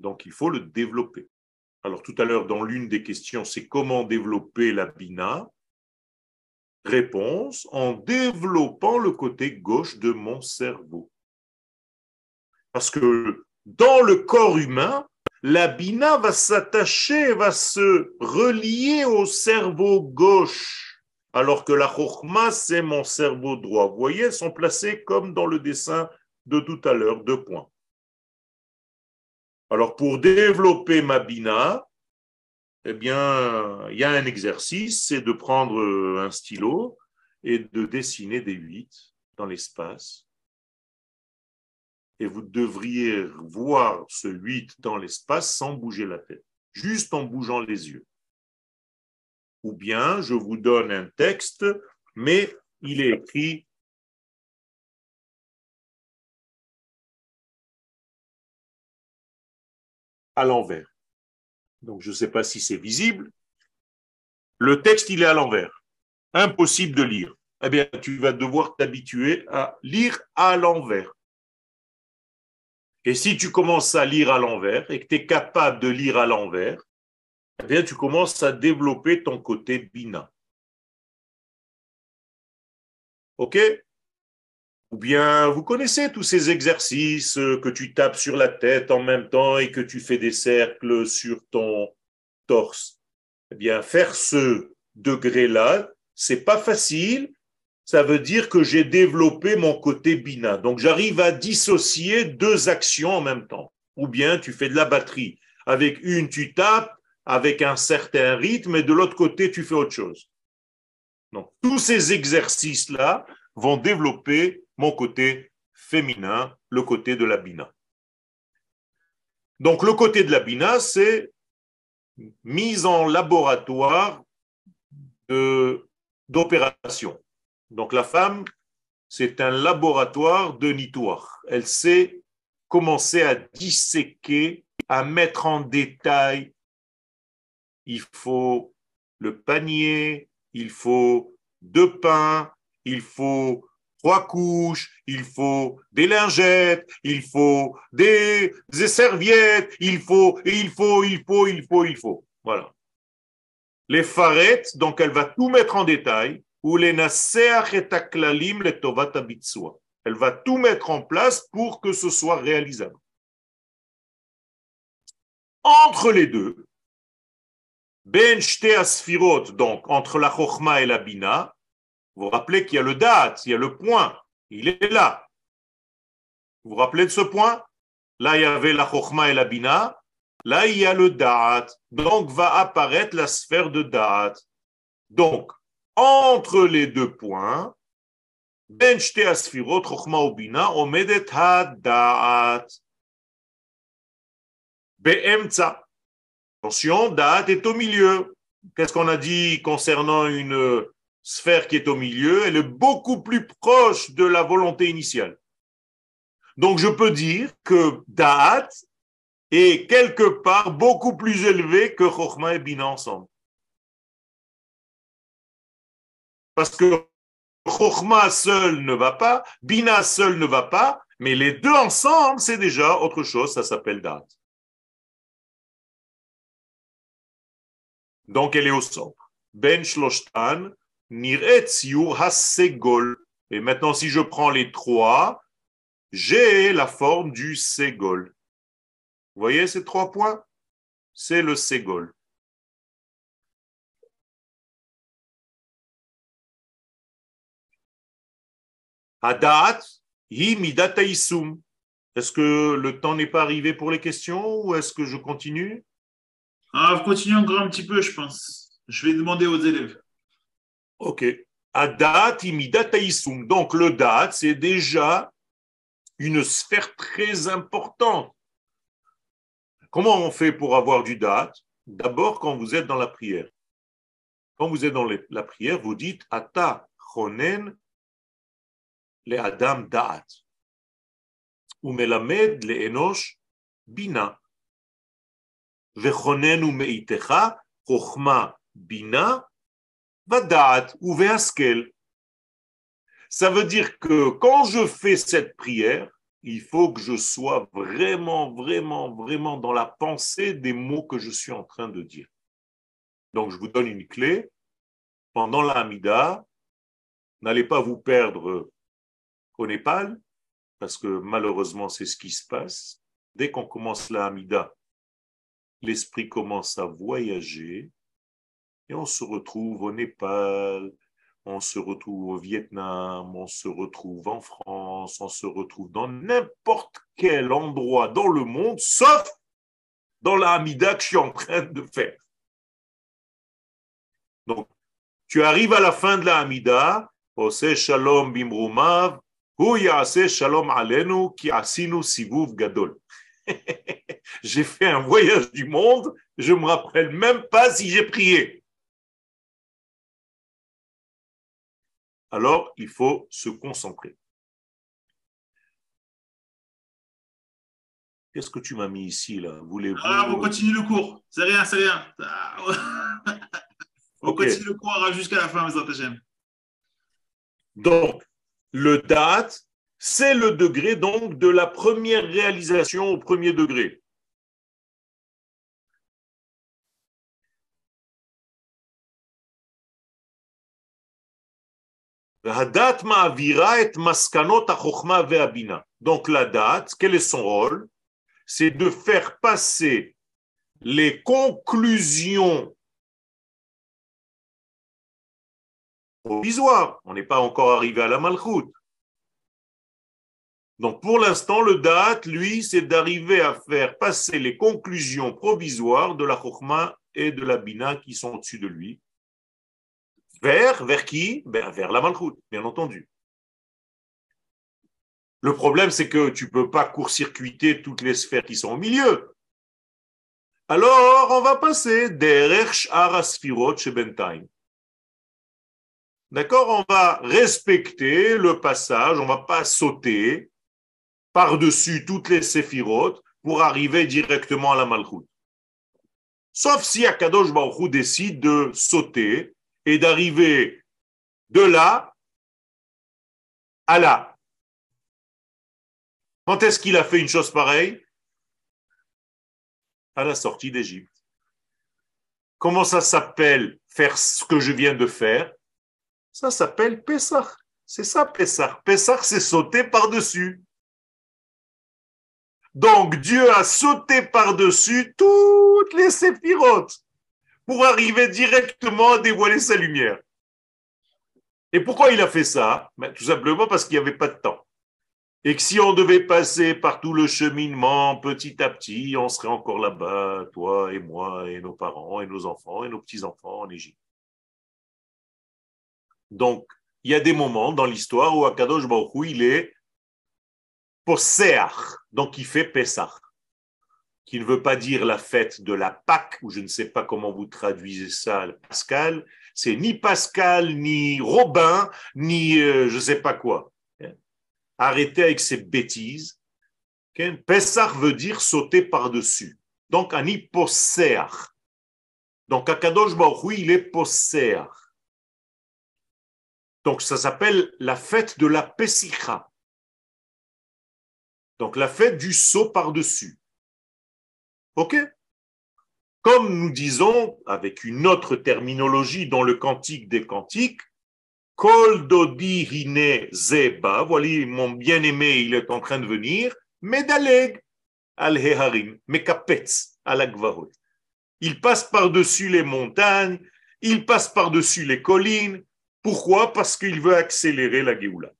Donc il faut le développer. Alors tout à l'heure, dans l'une des questions, c'est comment développer la bina? Réponse, en développant le côté gauche de mon cerveau. Parce que dans le corps humain, la bina va s'attacher, va se relier au cerveau gauche, alors que la chokma, c'est mon cerveau droit. Vous voyez, elles sont placées comme dans le dessin de tout à l'heure, deux points. Alors, pour développer ma bina, eh bien, il y a un exercice, c'est de prendre un stylo et de dessiner des huit dans l'espace et vous devriez voir ce 8 dans l'espace sans bouger la tête, juste en bougeant les yeux. Ou bien je vous donne un texte, mais il est écrit à l'envers. Donc je ne sais pas si c'est visible. Le texte, il est à l'envers. Impossible de lire. Eh bien, tu vas devoir t'habituer à lire à l'envers. Et si tu commences à lire à l'envers et que tu es capable de lire à l'envers, eh bien, tu commences à développer ton côté bina. OK? Ou bien, vous connaissez tous ces exercices que tu tapes sur la tête en même temps et que tu fais des cercles sur ton torse? Eh bien, faire ce degré-là, c'est pas facile, ça veut dire que j'ai développé mon côté bina. Donc j'arrive à dissocier deux actions en même temps. Ou bien tu fais de la batterie. Avec une, tu tapes avec un certain rythme et de l'autre côté, tu fais autre chose. Donc tous ces exercices-là vont développer mon côté féminin, le côté de la bina. Donc le côté de la bina, c'est mise en laboratoire d'opération. Donc la femme, c'est un laboratoire de nitoire. Elle sait commencer à disséquer, à mettre en détail. Il faut le panier, il faut deux pains, il faut trois couches, il faut des lingettes, il faut des, serviettes, il faut, il faut, il faut, il faut, il faut. Voilà. Les farettes, donc elle va tout mettre en détail elle va tout mettre en place pour que ce soit réalisable. Entre les deux, ben donc entre la chokma et la bina, vous vous rappelez qu'il y a le date, il y a le point, il est là. Vous vous rappelez de ce point? Là, il y avait la chokma et la bina. Là, il y a le date. Donc, va apparaître la sphère de date. Donc, entre les deux points, ben asfirot, bina, omedet ha Be'emtza. Attention, da'at est au milieu. Qu'est-ce qu'on a dit concernant une sphère qui est au milieu Elle est beaucoup plus proche de la volonté initiale. Donc je peux dire que da'at est quelque part beaucoup plus élevé que Chochma et Bina ensemble. Parce que Chokhma seul ne va pas, Bina seul ne va pas, mais les deux ensemble, c'est déjà autre chose, ça s'appelle date. Donc elle est au centre. Ben Shloshtan, Niret Hasegol. Et maintenant, si je prends les trois, j'ai la forme du Segol. Vous voyez ces trois points? C'est le Segol. Hadat, hi midat Est-ce que le temps n'est pas arrivé pour les questions ou est-ce que je continue? Ah, continue encore un petit peu, je pense. Je vais demander aux élèves. Ok. Adat imidat Donc le dat, c'est déjà une sphère très importante. Comment on fait pour avoir du dat D'abord, quand vous êtes dans la prière. Quand vous êtes dans la prière, vous dites Ata chonen le Adam daat. Ou melamed le enosh bina. Vechonenu meitecha chochma bina ça veut dire que quand je fais cette prière, il faut que je sois vraiment, vraiment, vraiment dans la pensée des mots que je suis en train de dire. Donc, je vous donne une clé. Pendant la Hamida, n'allez pas vous perdre au Népal, parce que malheureusement, c'est ce qui se passe. Dès qu'on commence la l'esprit commence à voyager et on se retrouve au Népal, on se retrouve au Vietnam, on se retrouve en France, on se retrouve dans n'importe quel endroit dans le monde, sauf dans la Hamida que je suis en train de faire. Donc, tu arrives à la fin de la Hamida, Ose Shalom Bimrumav, Shalom Alenu, Ki Asinu Sivuv Gadol. [LAUGHS] J'ai fait un voyage du monde, je ne me rappelle même pas si j'ai prié. Alors, il faut se concentrer. Qu'est-ce que tu m'as mis ici, là? Voulez-vous... Ah, on continue le cours. C'est rien, c'est rien. [LAUGHS] on continue le cours jusqu'à la fin, mes Donc, le date, c'est le degré donc de la première réalisation au premier degré. Donc la date, quel est son rôle? C'est de faire passer les conclusions provisoires. On n'est pas encore arrivé à la malchoute. Donc pour l'instant, le date, lui, c'est d'arriver à faire passer les conclusions provisoires de la chokma et de la bina qui sont au-dessus de lui vers, vers qui? Vers la malchoute, bien entendu. Le problème, c'est que tu ne peux pas court-circuiter toutes les sphères qui sont au milieu. Alors, on va passer des Arasfirot chez Bentime. D'accord? On va respecter le passage, on ne va pas sauter par-dessus toutes les séphirotes pour arriver directement à la malchoute. Sauf si Akadosh Baruch décide de sauter et d'arriver de là à là. Quand est-ce qu'il a fait une chose pareille? À la sortie d'Égypte. Comment ça s'appelle faire ce que je viens de faire? Ça s'appelle Pessah. C'est ça, Pessah. Pessah, c'est sauter par-dessus. Donc Dieu a sauté par-dessus toutes les séphirotes pour arriver directement à dévoiler sa lumière. Et pourquoi il a fait ça? Ben, Tout simplement parce qu'il n'y avait pas de temps. Et que si on devait passer par tout le cheminement petit à petit, on serait encore là-bas, toi et moi et nos parents et nos enfants et nos petits-enfants en Égypte. Donc, il y a des moments dans l'histoire où Akadosh Baruch il est posséach, donc il fait Pessah qui ne veut pas dire la fête de la Pâque, ou je ne sais pas comment vous traduisez ça, Pascal, c'est ni Pascal, ni Robin, ni euh, je ne sais pas quoi. Arrêtez avec ces bêtises. Pessah veut dire sauter par-dessus. Donc, un. Donc, Akadosh Baruch il est posséach. Donc, ça s'appelle la fête de la Pessicha. Donc, la fête du saut par-dessus. OK Comme nous disons, avec une autre terminologie dans le cantique des cantiques, Kol dodi hine zeba, voilà mon bien-aimé, il est en train de venir, medaleg al heharim, mekapetz al Il passe par-dessus les montagnes, il passe par-dessus les collines. Pourquoi? Parce qu'il veut accélérer la Géoula.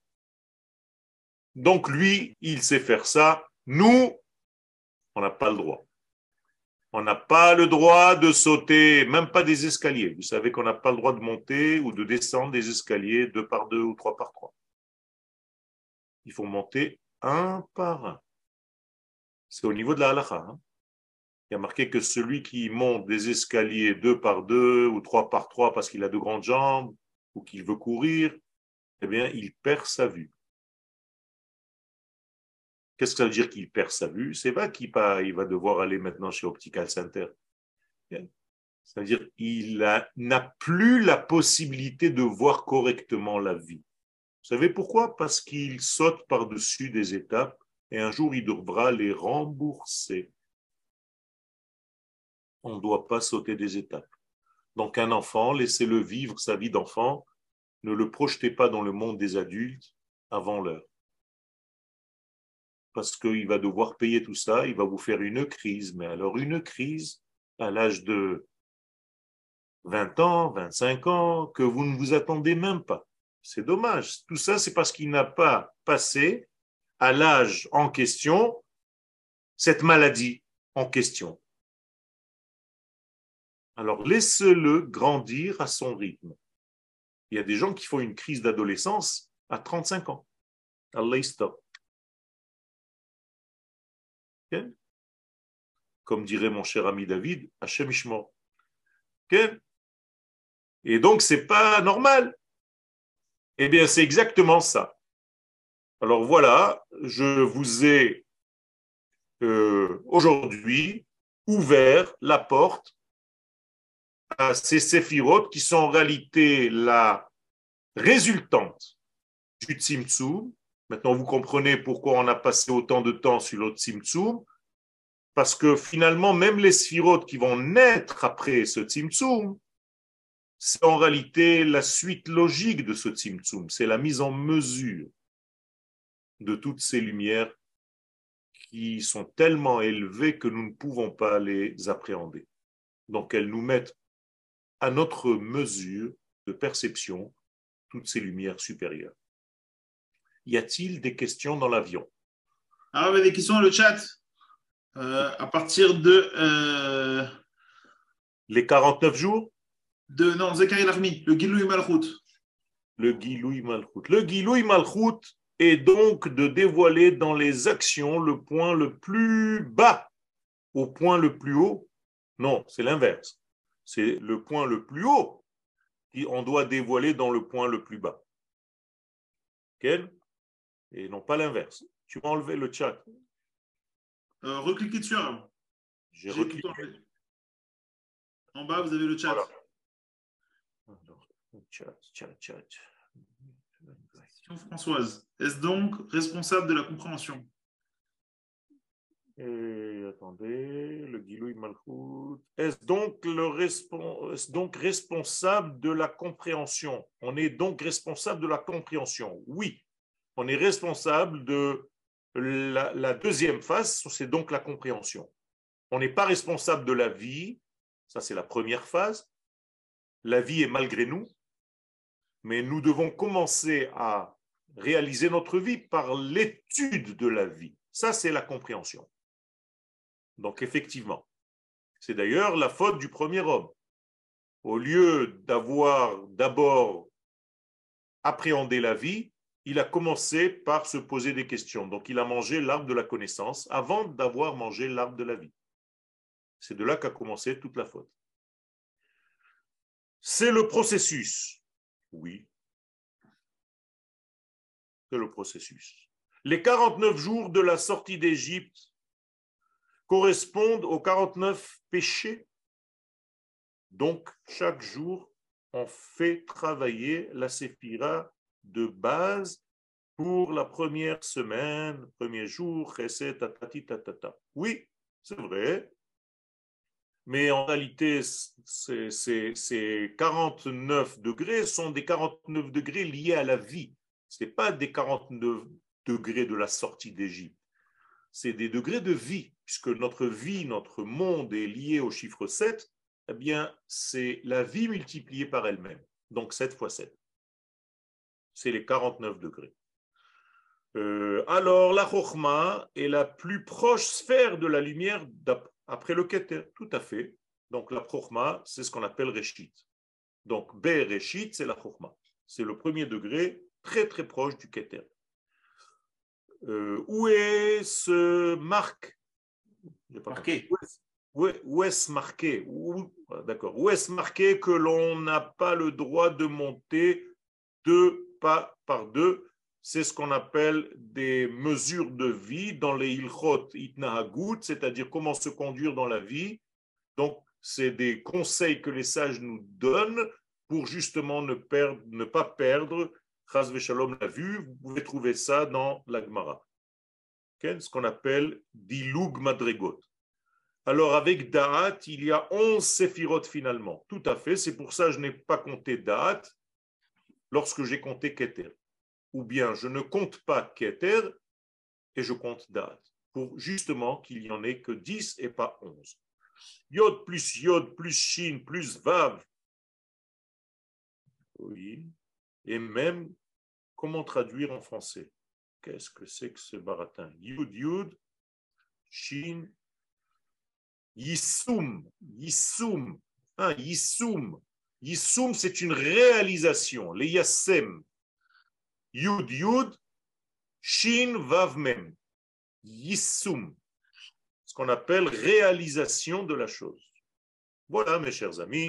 Donc lui, il sait faire ça. Nous, on n'a pas le droit. On n'a pas le droit de sauter, même pas des escaliers. Vous savez qu'on n'a pas le droit de monter ou de descendre des escaliers deux par deux ou trois par trois. Il faut monter un par un. C'est au niveau de la halakha. Hein. Il y a marqué que celui qui monte des escaliers deux par deux ou trois par trois parce qu'il a de grandes jambes ou qu'il veut courir, eh bien, il perd sa vue. Qu'est-ce que ça veut dire qu'il perd sa vue? C'est pas qu'il va devoir aller maintenant chez Optical Center. Ça veut dire qu'il n'a plus la possibilité de voir correctement la vie. Vous savez pourquoi? Parce qu'il saute par-dessus des étapes et un jour il devra les rembourser. On ne doit pas sauter des étapes. Donc un enfant, laissez-le vivre sa vie d'enfant, ne le projetez pas dans le monde des adultes avant l'heure. Parce qu'il va devoir payer tout ça, il va vous faire une crise. Mais alors une crise à l'âge de 20 ans, 25 ans, que vous ne vous attendez même pas. C'est dommage. Tout ça, c'est parce qu'il n'a pas passé à l'âge en question cette maladie en question. Alors laissez-le grandir à son rythme. Il y a des gens qui font une crise d'adolescence à 35 ans. Allah stop. Comme dirait mon cher ami David, Hachem. Et donc, c'est pas normal. Eh bien, c'est exactement ça. Alors voilà, je vous ai euh, aujourd'hui ouvert la porte à ces séphirotes qui sont en réalité la résultante du Tzimtzum. Maintenant, vous comprenez pourquoi on a passé autant de temps sur le Tzimtzum, parce que finalement, même les sphirotes qui vont naître après ce Tzimtzum, c'est en réalité la suite logique de ce Tzimtzum, c'est la mise en mesure de toutes ces lumières qui sont tellement élevées que nous ne pouvons pas les appréhender. Donc elles nous mettent à notre mesure de perception toutes ces lumières supérieures. Y a-t-il des questions dans l'avion? Ah, il y des questions dans le chat. Euh, à partir de. Euh, Les 49 jours? De, non, Zachary Larmi, le Giloui Malchut. Le Giloui Malchut. Le Giloui Malchut est donc de dévoiler dans les actions le point le plus bas au point le plus haut. Non, c'est l'inverse c'est le point le plus haut qu'on doit dévoiler dans le point le plus bas. Quel Et non pas l'inverse. Tu m'as enlevé le chat. Euh, recliquez dessus J'ai recliqué. En bas, vous avez le chat. chat, chat, chat. Françoise, est-ce donc responsable de la compréhension? Et attendez, le Gilouï Malchut. Est-ce donc, le donc responsable de la compréhension? On est donc responsable de la compréhension? Oui, on est responsable de la, deuxième phase, c'est donc la compréhension. On n'est pas responsable de la vie, ça c'est la première phase. La vie est malgré nous, mais nous devons commencer à réaliser notre vie par l'étude de la vie. Ça, c'est la compréhension. Donc effectivement, c'est d'ailleurs la faute du premier homme. Au lieu d'avoir d'abord appréhendé la vie, il a commencé par se poser des questions. Donc il a mangé l'arbre de la connaissance avant d'avoir mangé l'arbre de la vie. C'est de là qu'a commencé toute la faute. C'est le processus. Oui. C'est le processus. Les 49 jours de la sortie d'Égypte correspondent aux 49 péchés. Donc, chaque jour, on fait travailler la séphira de base pour la première semaine, premier jour, tatata. Oui, c'est vrai. Mais en réalité, ces 49 degrés sont des 49 degrés liés à la vie. Ce n'est pas des 49 degrés de la sortie d'Égypte. C'est des degrés de vie puisque notre vie, notre monde est lié au chiffre 7, eh bien, c'est la vie multipliée par elle-même. Donc 7 fois 7. C'est les 49 degrés. Euh, alors, la Chokhmah est la plus proche sphère de la lumière après le Keter. Tout à fait. Donc, la Chokhmah, c'est ce qu'on appelle Reshit. Donc, B Reshit, c'est la Chokhmah. C'est le premier degré, très très proche du Keter. Euh, où est ce marque marqué. Où est-ce marqué? D'accord. Où est-ce marqué que l'on n'a pas le droit de monter deux pas par deux C'est ce qu'on appelle des mesures de vie dans les ilchot itnahagut, c'est-à-dire comment se conduire dans la vie. Donc, c'est des conseils que les sages nous donnent pour justement ne, pas perdre. Chaz Shalom l'a vu, vous pouvez trouver ça dans la Gemara ce qu'on appelle dilug madregot. Alors avec Da'at, il y a 11 séphirot finalement. Tout à fait, c'est pour ça que je n'ai pas compté Da'at lorsque j'ai compté Keter. Ou bien je ne compte pas Keter et je compte date, pour justement qu'il n'y en ait que 10 et pas 11. Yod plus Yod plus Shin plus Vav. Oui. Et même, comment traduire en français? Qu'est-ce que c'est que ce baratin? Yud Yud, Shin, Yisum, Yisum, hein, Yisum. Yisum, c'est une réalisation, les Yassem. Yud Yud, Shin Vav Mem. Yisum ce qu'on appelle réalisation de la chose. Voilà, mes chers amis.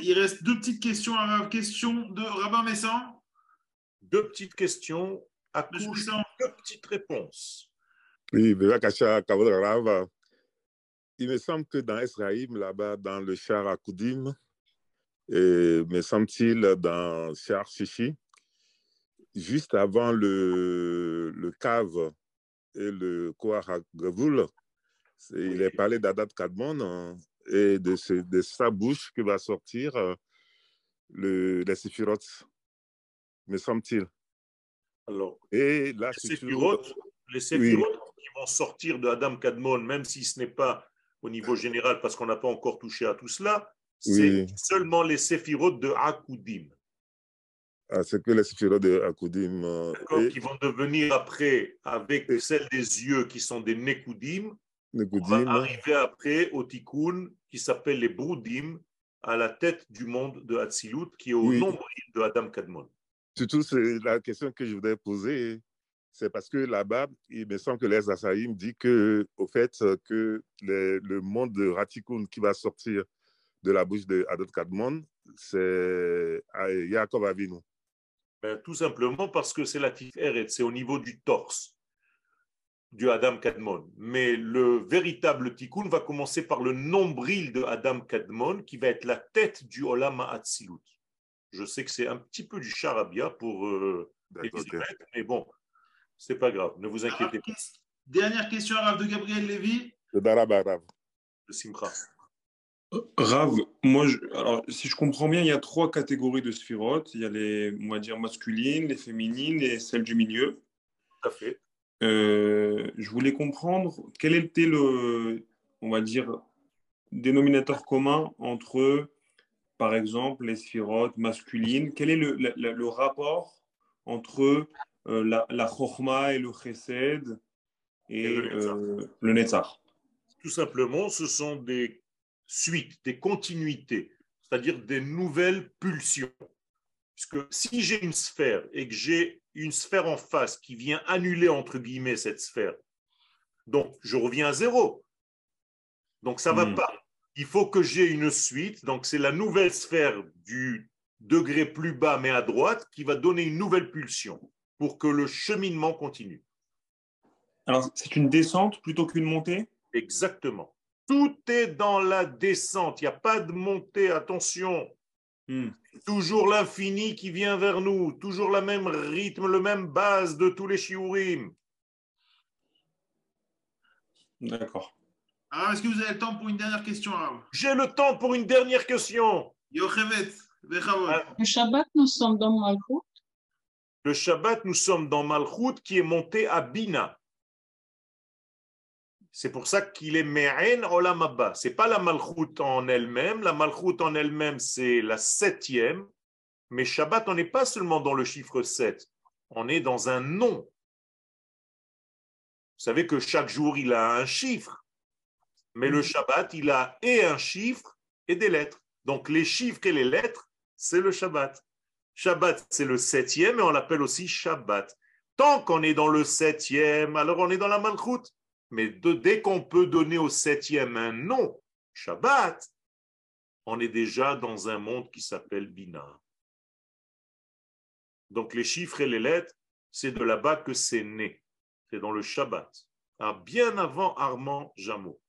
Il reste deux petites questions. Question de Rabbin Messan. Deux petites questions à couche deux petites réponses. Oui, il me semble que dans Esraïm, là-bas, dans le char Akoudim, et me semble-t-il dans char Shishi, juste avant le, le cave et le Kohar Gavoul, il est parlé d'Adat Kadmon hein, et de, de, sa bouche que va sortir euh, le, les séphirotes, me semble-t-il. Alors, et là, les séphirotes, les séphirotes qui vont sortir de Adam Kadmon, même si ce n'est pas au niveau général, parce qu'on n'a pas encore touché à tout cela, c'est seulement les séphirotes de Akoudim. Ah, c'est que les séphirotes de Akoudim. Euh, qui vont devenir après, avec celles des yeux qui sont des Nekoudim, on va arriver après au tikkun qui s'appelle les Broudim, à la tête du monde de Hatzilut, qui est au nombre de Adam Kadmon. Surtout, c'est la question que je voudrais poser, c'est parce que là-bas, il me semble que les Assaïm dit que, au fait, que le monde de Ratikoun qui va sortir de la bouche de Adam Kadmon, c'est Yaakov Avinu. Ben, tout simplement parce que c'est la Tiferet, c'est au niveau du torse du Adam Kadmon. Mais le véritable tikkun va commencer par le nombril de Adam Kadmon, qui va être la tête du Olam Hatzilut. Je sais que c'est un petit peu du charabia pour euh, mais bon, c'est pas grave, ne vous inquiétez pas. Dernière question à Rav de Gabriel Lévy. De Daraba, Rav. De Simcha. Rav, moi, alors, si je comprends bien, il y a trois catégories de sphirotes. Il y a les, on va dire, masculines, les féminines et celles du milieu. Tout à fait. Euh, je voulais comprendre quel était le, on va dire, dénominateur commun entre, par exemple, les sphirotes masculines. Quel est le, le, rapport entre euh, la, la chorma et le chesed et, le, euh, netzar? Tout simplement, ce sont des suites, des continuités, c'est-à-dire des nouvelles pulsions. Puisque si j'ai une sphère et que j'ai une sphère en face qui vient annuler, entre guillemets, cette sphère. Donc, je reviens à zéro. Donc, ça ne va hmm. pas. Il faut que j'ai une suite. Donc, c'est la nouvelle sphère du degré plus bas, mais à droite, qui va donner une nouvelle pulsion pour que le cheminement continue. Alors, c'est une descente plutôt qu'une montée? Exactement. Tout est dans la descente. Il n'y a pas de montée. Attention. Hmm. Toujours l'infini qui vient vers nous, toujours le même rythme, le même base de tous les shiurim. D'accord. Alors, est-ce que vous avez le temps pour une dernière question J'ai le temps pour une dernière question. Le Shabbat, nous sommes dans Malchut. Le Shabbat, nous sommes dans Malchut qui est monté à Bina. C'est pour ça qu'il est Me'en Olam Abba. Ce n'est pas la Malchut en elle-même. La Malchut en elle-même, c'est la septième. Mais Shabbat, on n'est pas seulement dans le chiffre 7. On est dans un nom. Vous savez que chaque jour, il a un chiffre. Mais le Shabbat, il a et un chiffre et des lettres. Donc les chiffres et les lettres, c'est le Shabbat. Shabbat, c'est le septième et on l'appelle aussi Shabbat. Tant qu'on est dans le septième, alors on est dans la Malchut. Mais dès qu'on peut donner au septième un nom, Shabbat, on est déjà dans un monde qui s'appelle Bina. Donc les chiffres et les lettres, c'est de là-bas que c'est né. C'est dans le Shabbat. Ah, bien avant Armand Jameau.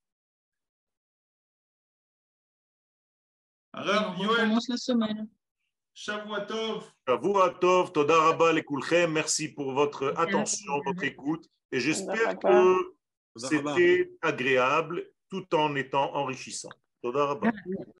on commence la semaine. Shavuatov. Shavuatov, Toda Merci pour votre attention, votre écoute. Et j'espère que c'était agréable tout en étant enrichissant.